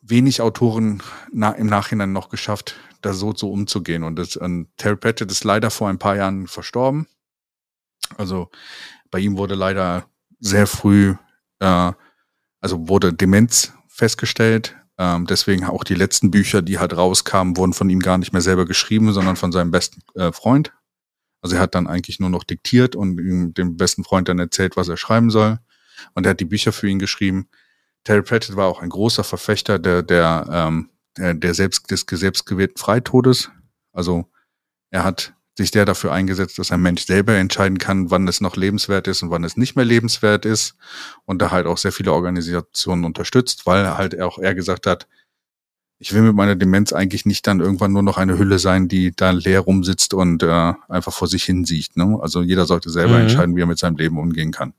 wenig Autoren na, im Nachhinein noch geschafft, da so, so umzugehen. Und, das, und Terry Pratchett ist leider vor ein paar Jahren verstorben. Also bei ihm wurde leider sehr früh äh, also wurde Demenz festgestellt. Ähm, deswegen auch die letzten Bücher, die halt rauskamen, wurden von ihm gar nicht mehr selber geschrieben, sondern von seinem besten äh, Freund. Also er hat dann eigentlich nur noch diktiert und ihm, dem besten Freund dann erzählt, was er schreiben soll. Und er hat die Bücher für ihn geschrieben. Terry Pratchett war auch ein großer Verfechter der, der, ähm, der, selbst, des selbstgewählten Freitodes. Also er hat sich sehr dafür eingesetzt, dass ein Mensch selber entscheiden kann, wann es noch lebenswert ist und wann es nicht mehr lebenswert ist. Und da halt auch sehr viele Organisationen unterstützt, weil halt auch er gesagt hat, ich will mit meiner Demenz eigentlich nicht dann irgendwann nur noch eine Hülle sein, die da leer rumsitzt und äh, einfach vor sich hin sieht. Ne? Also jeder sollte selber mhm. entscheiden, wie er mit seinem Leben umgehen kann.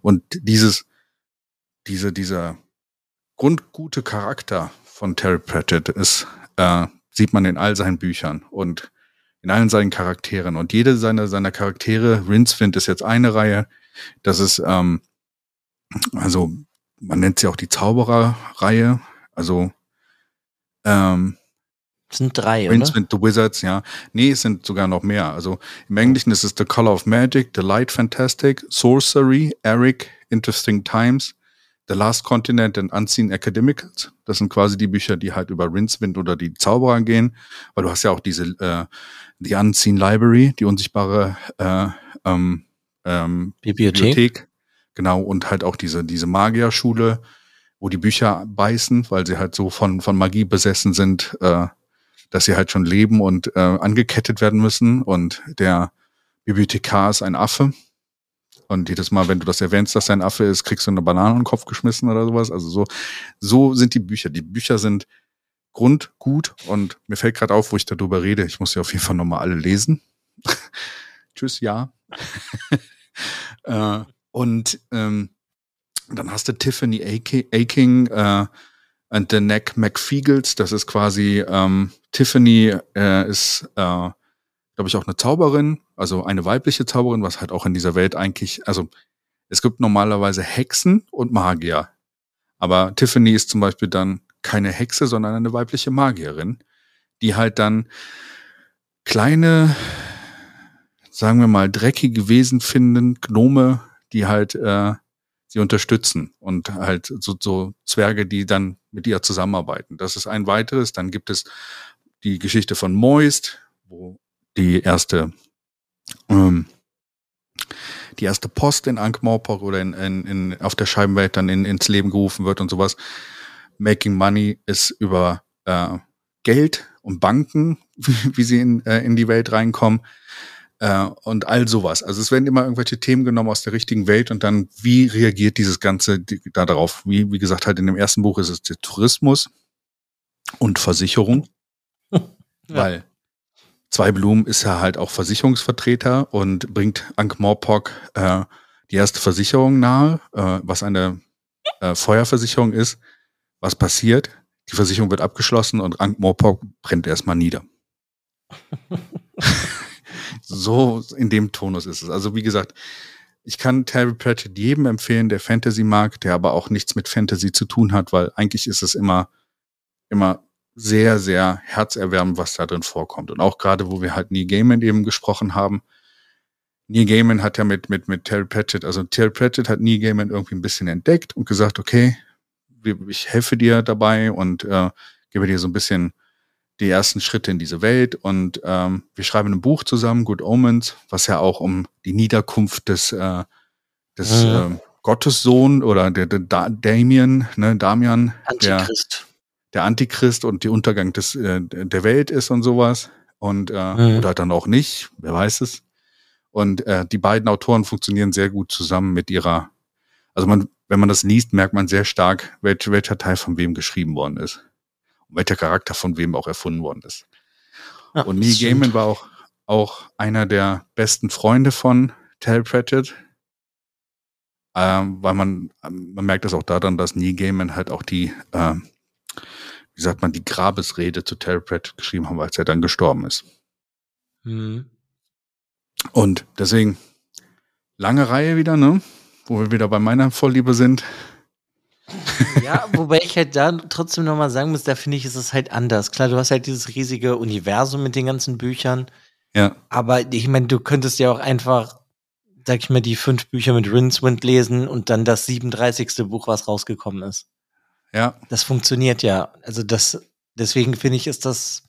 Und dieses, diese, dieser grundgute Charakter von Terry Pratchett ist, äh, sieht man in all seinen Büchern und in allen seinen Charakteren. Und jede seiner, seiner Charaktere, Rincewind ist jetzt eine Reihe, das ist, ähm, also man nennt sie auch die Zaubererreihe, also ähm, sind drei, Prince oder? the Wizards, ja. Nee, es sind sogar noch mehr. Also im Englischen ist es The Color of Magic, The Light Fantastic, Sorcery, Eric, Interesting Times, The Last Continent and Unseen Academicals. Das sind quasi die Bücher, die halt über Rincewind oder die Zauberer gehen. Weil du hast ja auch diese äh, The Unseen Library, die unsichtbare äh, ähm, ähm, Bibliothek. Bibliothek. Genau, und halt auch diese, diese Magierschule, wo die Bücher beißen, weil sie halt so von, von Magie besessen sind, äh, dass sie halt schon leben und äh, angekettet werden müssen. Und der Bibliothekar ist ein Affe. Und jedes Mal, wenn du das erwähnst, dass er ein Affe ist, kriegst du eine Banane in den Kopf geschmissen oder sowas. Also so, so sind die Bücher. Die Bücher sind grundgut und mir fällt gerade auf, wo ich darüber rede. Ich muss sie auf jeden Fall nochmal alle lesen. Tschüss, ja. äh, und ähm, dann hast du Tiffany Aking äh, and the Neck McFeagles. Das ist quasi ähm, Tiffany äh, ist, äh, glaube ich, auch eine Zauberin, also eine weibliche Zauberin, was halt auch in dieser Welt eigentlich, also es gibt normalerweise Hexen und Magier. Aber Tiffany ist zum Beispiel dann keine Hexe, sondern eine weibliche Magierin, die halt dann kleine, sagen wir mal, dreckige Wesen finden, Gnome, die halt äh, sie unterstützen und halt so, so Zwerge, die dann mit ihr zusammenarbeiten. Das ist ein weiteres. Dann gibt es die Geschichte von Moist, wo die erste ähm, die erste Post in Ankh-Morpork oder in, in, in, auf der Scheibenwelt dann in, ins Leben gerufen wird und sowas. Making Money ist über äh, Geld und Banken, wie sie in, äh, in die Welt reinkommen äh, und all sowas. Also es werden immer irgendwelche Themen genommen aus der richtigen Welt und dann, wie reagiert dieses Ganze da darauf? Wie, wie gesagt, halt in dem ersten Buch ist es der Tourismus und Versicherung, ja. weil Zwei Blumen ist ja halt auch Versicherungsvertreter und bringt Ankh-Morpork äh, die erste Versicherung nahe, äh, was eine äh, Feuerversicherung ist. Was passiert? Die Versicherung wird abgeschlossen und Ankh-Morpork brennt erstmal nieder. so in dem Tonus ist es. Also wie gesagt, ich kann Terry Pratchett jedem empfehlen, der Fantasy mag, der aber auch nichts mit Fantasy zu tun hat, weil eigentlich ist es immer, immer sehr, sehr herzerwärmend, was da drin vorkommt. Und auch gerade, wo wir halt Neil Gaiman eben gesprochen haben. Neil Gaiman hat ja mit, mit, mit Terry Pratchett, also Terry Pratchett hat Neil Gaiman irgendwie ein bisschen entdeckt und gesagt, okay, ich helfe dir dabei und äh, gebe dir so ein bisschen die ersten Schritte in diese Welt und ähm, wir schreiben ein Buch zusammen, Good Omens, was ja auch um die Niederkunft des, äh, des mhm. äh, Gottessohn oder der, der da Damien, ne, Damian, Antichrist. Der, der Antichrist und der Untergang des, äh, der Welt ist und sowas. Und äh, mhm. oder dann auch nicht, wer weiß es. Und äh, die beiden Autoren funktionieren sehr gut zusammen mit ihrer, also man, wenn man das liest, merkt man sehr stark, welch, welcher Teil von wem geschrieben worden ist welcher Charakter von wem auch erfunden worden ist. Ja, und Neil Gaiman war auch, auch einer der besten Freunde von Terry Pratchett. Ähm, weil man, man merkt das auch daran, dass Neil Gaiman halt auch die, äh, wie sagt man, die Grabesrede zu Terry Pratchett geschrieben haben, als er dann gestorben ist. Mhm. Und deswegen, lange Reihe wieder, ne? Wo wir wieder bei meiner Vorliebe sind. Ja, wobei ich halt da trotzdem nochmal sagen muss, da finde ich, ist es halt anders. Klar, du hast halt dieses riesige Universum mit den ganzen Büchern. Ja. Aber ich meine, du könntest ja auch einfach sag ich mal, die fünf Bücher mit Rincewind lesen und dann das 37. Buch, was rausgekommen ist. Ja. Das funktioniert ja. Also das, deswegen finde ich, ist das,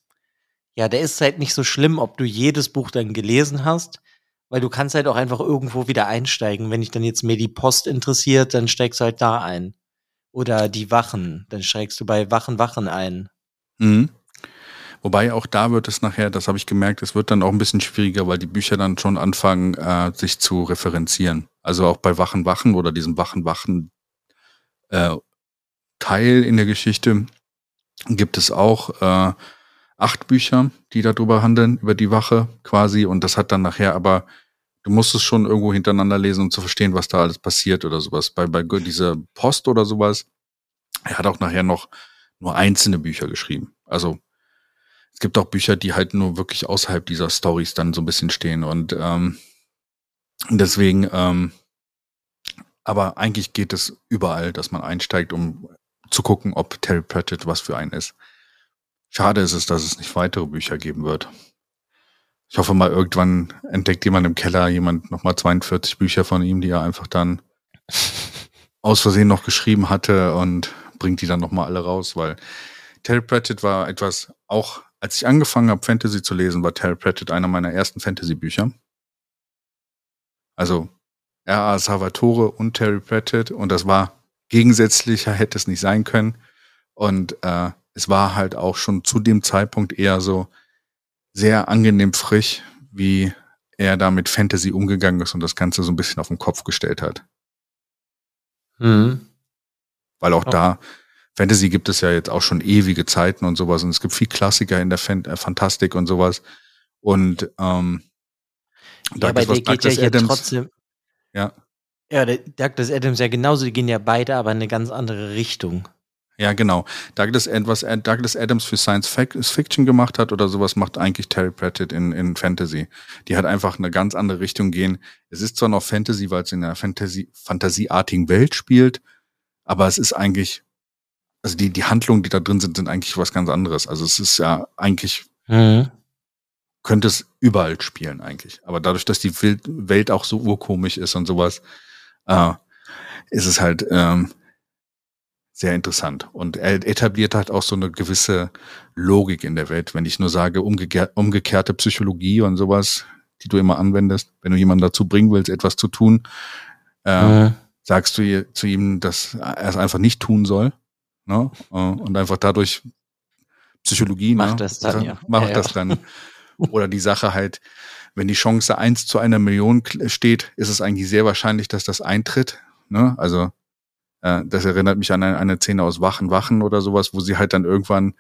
ja, der ist halt nicht so schlimm, ob du jedes Buch dann gelesen hast, weil du kannst halt auch einfach irgendwo wieder einsteigen. Wenn dich dann jetzt mehr die Post interessiert, dann steigst du halt da ein. Oder die Wachen, dann steigst du bei Wachen, Wachen ein. Mhm. Wobei auch da wird es nachher, das habe ich gemerkt, es wird dann auch ein bisschen schwieriger, weil die Bücher dann schon anfangen, äh, sich zu referenzieren. Also auch bei Wachen Wachen oder diesem Wachen Wachen äh, Teil in der Geschichte gibt es auch äh, acht Bücher, die darüber handeln, über die Wache quasi. Und das hat dann nachher aber, du musst es schon irgendwo hintereinander lesen, um zu verstehen, was da alles passiert oder sowas. Bei, bei dieser Post oder sowas, er hat auch nachher noch nur einzelne Bücher geschrieben. Also es gibt auch Bücher, die halt nur wirklich außerhalb dieser Stories dann so ein bisschen stehen und ähm, deswegen, ähm, aber eigentlich geht es überall, dass man einsteigt, um zu gucken, ob Terry Pratchett was für einen ist. Schade ist es, dass es nicht weitere Bücher geben wird. Ich hoffe mal, irgendwann entdeckt jemand im Keller jemand nochmal 42 Bücher von ihm, die er einfach dann aus Versehen noch geschrieben hatte und bringt die dann nochmal alle raus, weil Terry Pratchett war etwas auch als ich angefangen habe, Fantasy zu lesen, war Terry Pratchett einer meiner ersten Fantasy-Bücher. Also R.A. Salvatore und Terry Pratchett und das war gegensätzlicher hätte es nicht sein können. Und äh, es war halt auch schon zu dem Zeitpunkt eher so sehr angenehm frisch, wie er da mit Fantasy umgegangen ist und das Ganze so ein bisschen auf den Kopf gestellt hat. Mhm. Weil auch oh. da Fantasy gibt es ja jetzt auch schon ewige Zeiten und sowas und es gibt viel Klassiker in der Fan äh, Fantastik und sowas. Und ähm, ja, aber der geht ja hier trotzdem. Ja. Ja, der Douglas Adams ja genauso, die gehen ja beide aber in eine ganz andere Richtung. Ja, genau. Douglas, was Douglas Adams für Science Fiction gemacht hat oder sowas, macht eigentlich Terry Pratchett in, in Fantasy. Die hat einfach eine ganz andere Richtung gehen. Es ist zwar noch Fantasy, weil es in einer Fantasy, fantasieartigen Welt spielt, aber es ist eigentlich also die, die Handlungen, die da drin sind, sind eigentlich was ganz anderes. Also es ist ja eigentlich, mhm. könnte es überall spielen eigentlich. Aber dadurch, dass die Welt auch so urkomisch ist und sowas, äh, ist es halt ähm, sehr interessant. Und er etabliert halt auch so eine gewisse Logik in der Welt. Wenn ich nur sage, umgekehr, umgekehrte Psychologie und sowas, die du immer anwendest, wenn du jemanden dazu bringen willst, etwas zu tun, äh, mhm. sagst du zu ihm, dass er es einfach nicht tun soll Ne? Äh, und einfach dadurch Psychologie macht ne? das dann, ja. macht ja, das dann. Oder die Sache halt, wenn die Chance eins zu einer Million steht, ist es eigentlich sehr wahrscheinlich, dass das eintritt. Ne? Also äh, das erinnert mich an eine, eine Szene aus Wachen, Wachen oder sowas, wo sie halt dann irgendwann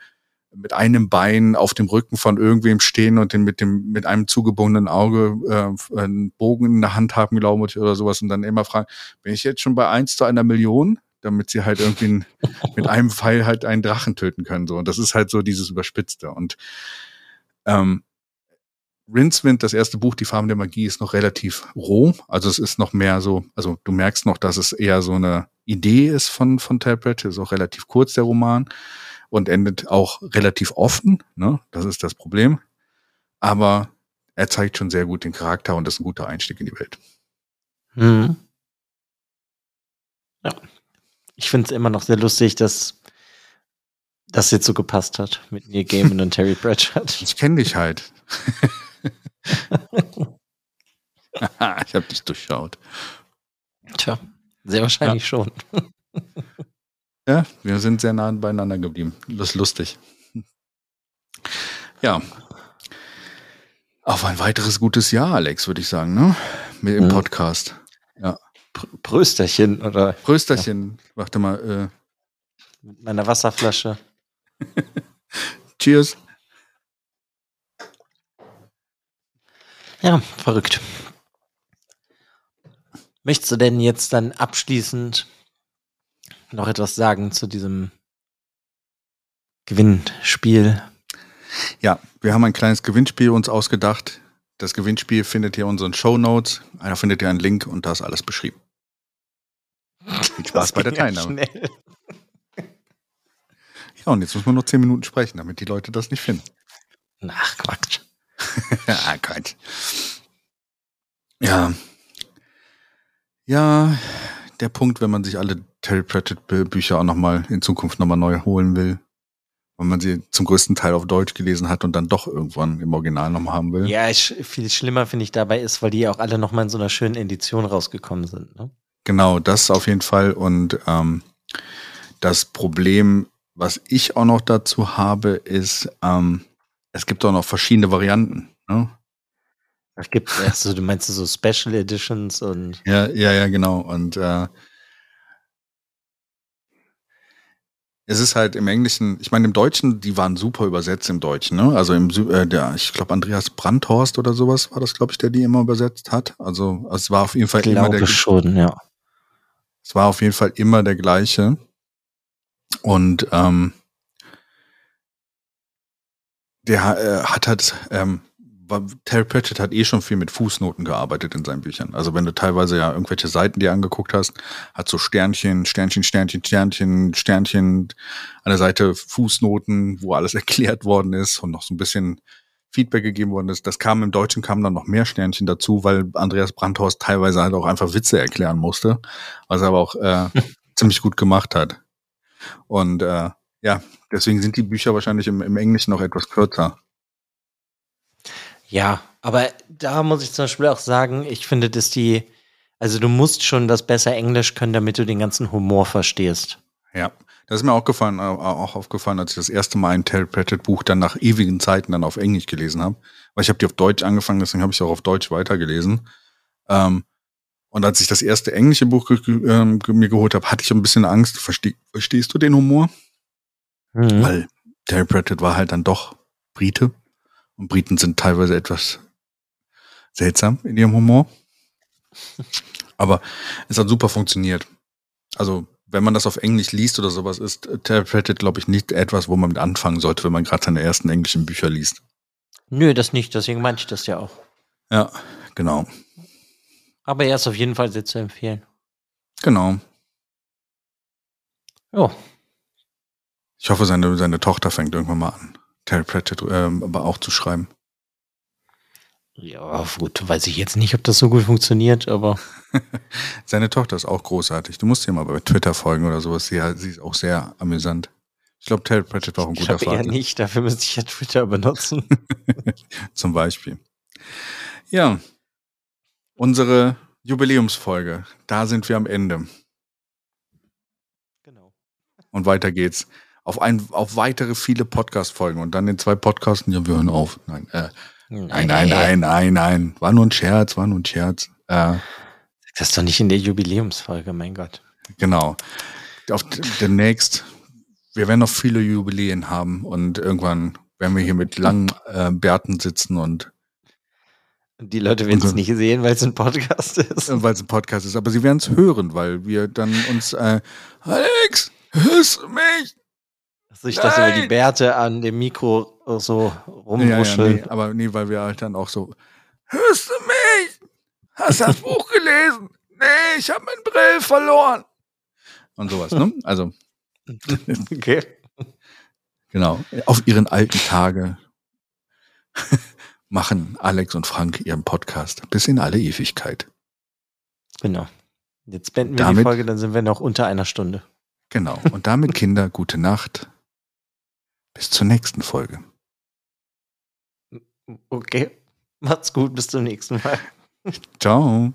mit einem Bein auf dem Rücken von irgendwem stehen und den mit dem mit einem zugebundenen Auge äh, einen Bogen in der Hand haben, glaube ich, oder sowas und dann immer fragen, bin ich jetzt schon bei eins zu einer Million? damit sie halt irgendwie mit einem Pfeil halt einen Drachen töten können. So. Und das ist halt so dieses Überspitzte. Und ähm, Rincewind, das erste Buch, Die Farben der Magie, ist noch relativ roh. Also es ist noch mehr so, also du merkst noch, dass es eher so eine Idee ist von, von Tablet. Ist auch relativ kurz, der Roman. Und endet auch relativ offen. Ne? Das ist das Problem. Aber er zeigt schon sehr gut den Charakter und ist ein guter Einstieg in die Welt. Mhm. Ja, ich finde es immer noch sehr lustig, dass das jetzt so gepasst hat mit Neil Gaiman und Terry Pratchett. Ich kenne dich halt. ich habe dich durchschaut. Tja, sehr wahrscheinlich ja. schon. ja, wir sind sehr nah beieinander geblieben. Das ist lustig. Ja. Auf ein weiteres gutes Jahr, Alex, würde ich sagen, ne? Mit dem mhm. Podcast. Ja. Prösterchen, oder? Prösterchen, ja. warte mal. Äh. Mit meiner Wasserflasche. Cheers. Ja, verrückt. Möchtest du denn jetzt dann abschließend noch etwas sagen zu diesem Gewinnspiel? Ja, wir haben ein kleines Gewinnspiel uns ausgedacht. Das Gewinnspiel findet ihr in unseren Show Notes. Einer findet ihr einen Link und da ist alles beschrieben. Viel Spaß bei der Teilnahme. Ja, und jetzt muss man nur zehn Minuten sprechen, damit die Leute das nicht finden. Ach, Quatsch. ah, Quatsch. Ja. Ja, der Punkt, wenn man sich alle Terry Pratchett Bücher auch nochmal in Zukunft nochmal neu holen will. Wenn man sie zum größten Teil auf Deutsch gelesen hat und dann doch irgendwann im Original nochmal haben will. Ja, viel schlimmer finde ich dabei ist, weil die auch alle nochmal in so einer schönen Edition rausgekommen sind. Ne? Genau, das auf jeden Fall. Und ähm, das Problem, was ich auch noch dazu habe, ist, ähm, es gibt auch noch verschiedene Varianten. Ne? Es gibt, also du meinst so Special Editions und. Ja, ja, ja, genau. Und äh, es ist halt im Englischen, ich meine, im Deutschen, die waren super übersetzt im Deutschen, ne? Also im äh, der, ich glaube, Andreas Brandhorst oder sowas war das, glaube ich, der die immer übersetzt hat. Also es war auf jeden Fall ich immer der schon, ja. Es war auf jeden Fall immer der gleiche. Und ähm, der äh, hat halt, ähm, Terry Pratchett hat eh schon viel mit Fußnoten gearbeitet in seinen Büchern. Also wenn du teilweise ja irgendwelche Seiten dir angeguckt hast, hat so Sternchen, Sternchen, Sternchen, Sternchen, Sternchen an der Seite Fußnoten, wo alles erklärt worden ist und noch so ein bisschen Feedback gegeben worden ist. Das kam im Deutschen kam dann noch mehr Sternchen dazu, weil Andreas Brandhorst teilweise halt auch einfach Witze erklären musste, was er aber auch äh, ziemlich gut gemacht hat. Und äh, ja, deswegen sind die Bücher wahrscheinlich im, im Englischen noch etwas kürzer. Ja, aber da muss ich zum Beispiel auch sagen, ich finde, dass die, also du musst schon das besser Englisch können, damit du den ganzen Humor verstehst. Ja, das ist mir auch, gefallen, auch aufgefallen, als ich das erste Mal ein Terry Pratchett Buch dann nach ewigen Zeiten dann auf Englisch gelesen habe. Weil ich habe die auf Deutsch angefangen, deswegen habe ich auch auf Deutsch weitergelesen. Ähm, und als ich das erste englische Buch ähm, mir geholt habe, hatte ich ein bisschen Angst. Versteh, verstehst du den Humor? Mhm. Weil Terry Pratchett war halt dann doch Brite. Und Briten sind teilweise etwas seltsam in ihrem Humor. Aber es hat super funktioniert. Also, wenn man das auf Englisch liest oder sowas, ist Pratchett, glaube ich, nicht etwas, wo man mit anfangen sollte, wenn man gerade seine ersten englischen Bücher liest. Nö, das nicht. Deswegen meinte ich das ja auch. Ja, genau. Aber er ist auf jeden Fall sehr zu empfehlen. Genau. Ja. Ich hoffe, seine, seine Tochter fängt irgendwann mal an, Terry Pratchett äh, aber auch zu schreiben. Ja, gut, weiß ich jetzt nicht, ob das so gut funktioniert, aber. Seine Tochter ist auch großartig. Du musst ihr mal bei Twitter folgen oder sowas. Sie, sie ist auch sehr amüsant. Ich glaube, Terry Pratchett war auch ein guter Vater. Ja, nicht, dafür müsste ich ja Twitter benutzen. Zum Beispiel. Ja. Unsere Jubiläumsfolge. Da sind wir am Ende. Genau. Und weiter geht's auf, ein, auf weitere viele Podcast-Folgen und dann in zwei Podcasten, ja, wir hören auf. Nein, äh, nein, nein, nein, nein, nein. War nur ein Scherz, war nur ein Scherz. Äh, das ist doch nicht in der Jubiläumsfolge, mein Gott. Genau. Auf demnächst, wir werden noch viele Jubiläen haben und irgendwann werden wir hier mit langen äh, Bärten sitzen und die Leute werden es nicht sehen, weil es ein Podcast ist. Weil es ein Podcast ist, aber sie werden es hören, weil wir dann uns äh, Alex, hörst du mich? Sich das über die Bärte an dem Mikro so rumwuscheln. Ja, ja, nee, aber nee, weil wir halt dann auch so, hörst du mich? Hast du das Buch gelesen? Nee, ich habe meinen Brill verloren. Und sowas, ne? Also. okay. Genau. Auf ihren alten Tage machen Alex und Frank ihren Podcast bis in alle Ewigkeit. Genau. Jetzt beenden wir Damit, die Folge, dann sind wir noch unter einer Stunde. Genau. Und damit, Kinder, gute Nacht. Bis zur nächsten Folge. Okay. Macht's gut, bis zum nächsten Mal. Ciao.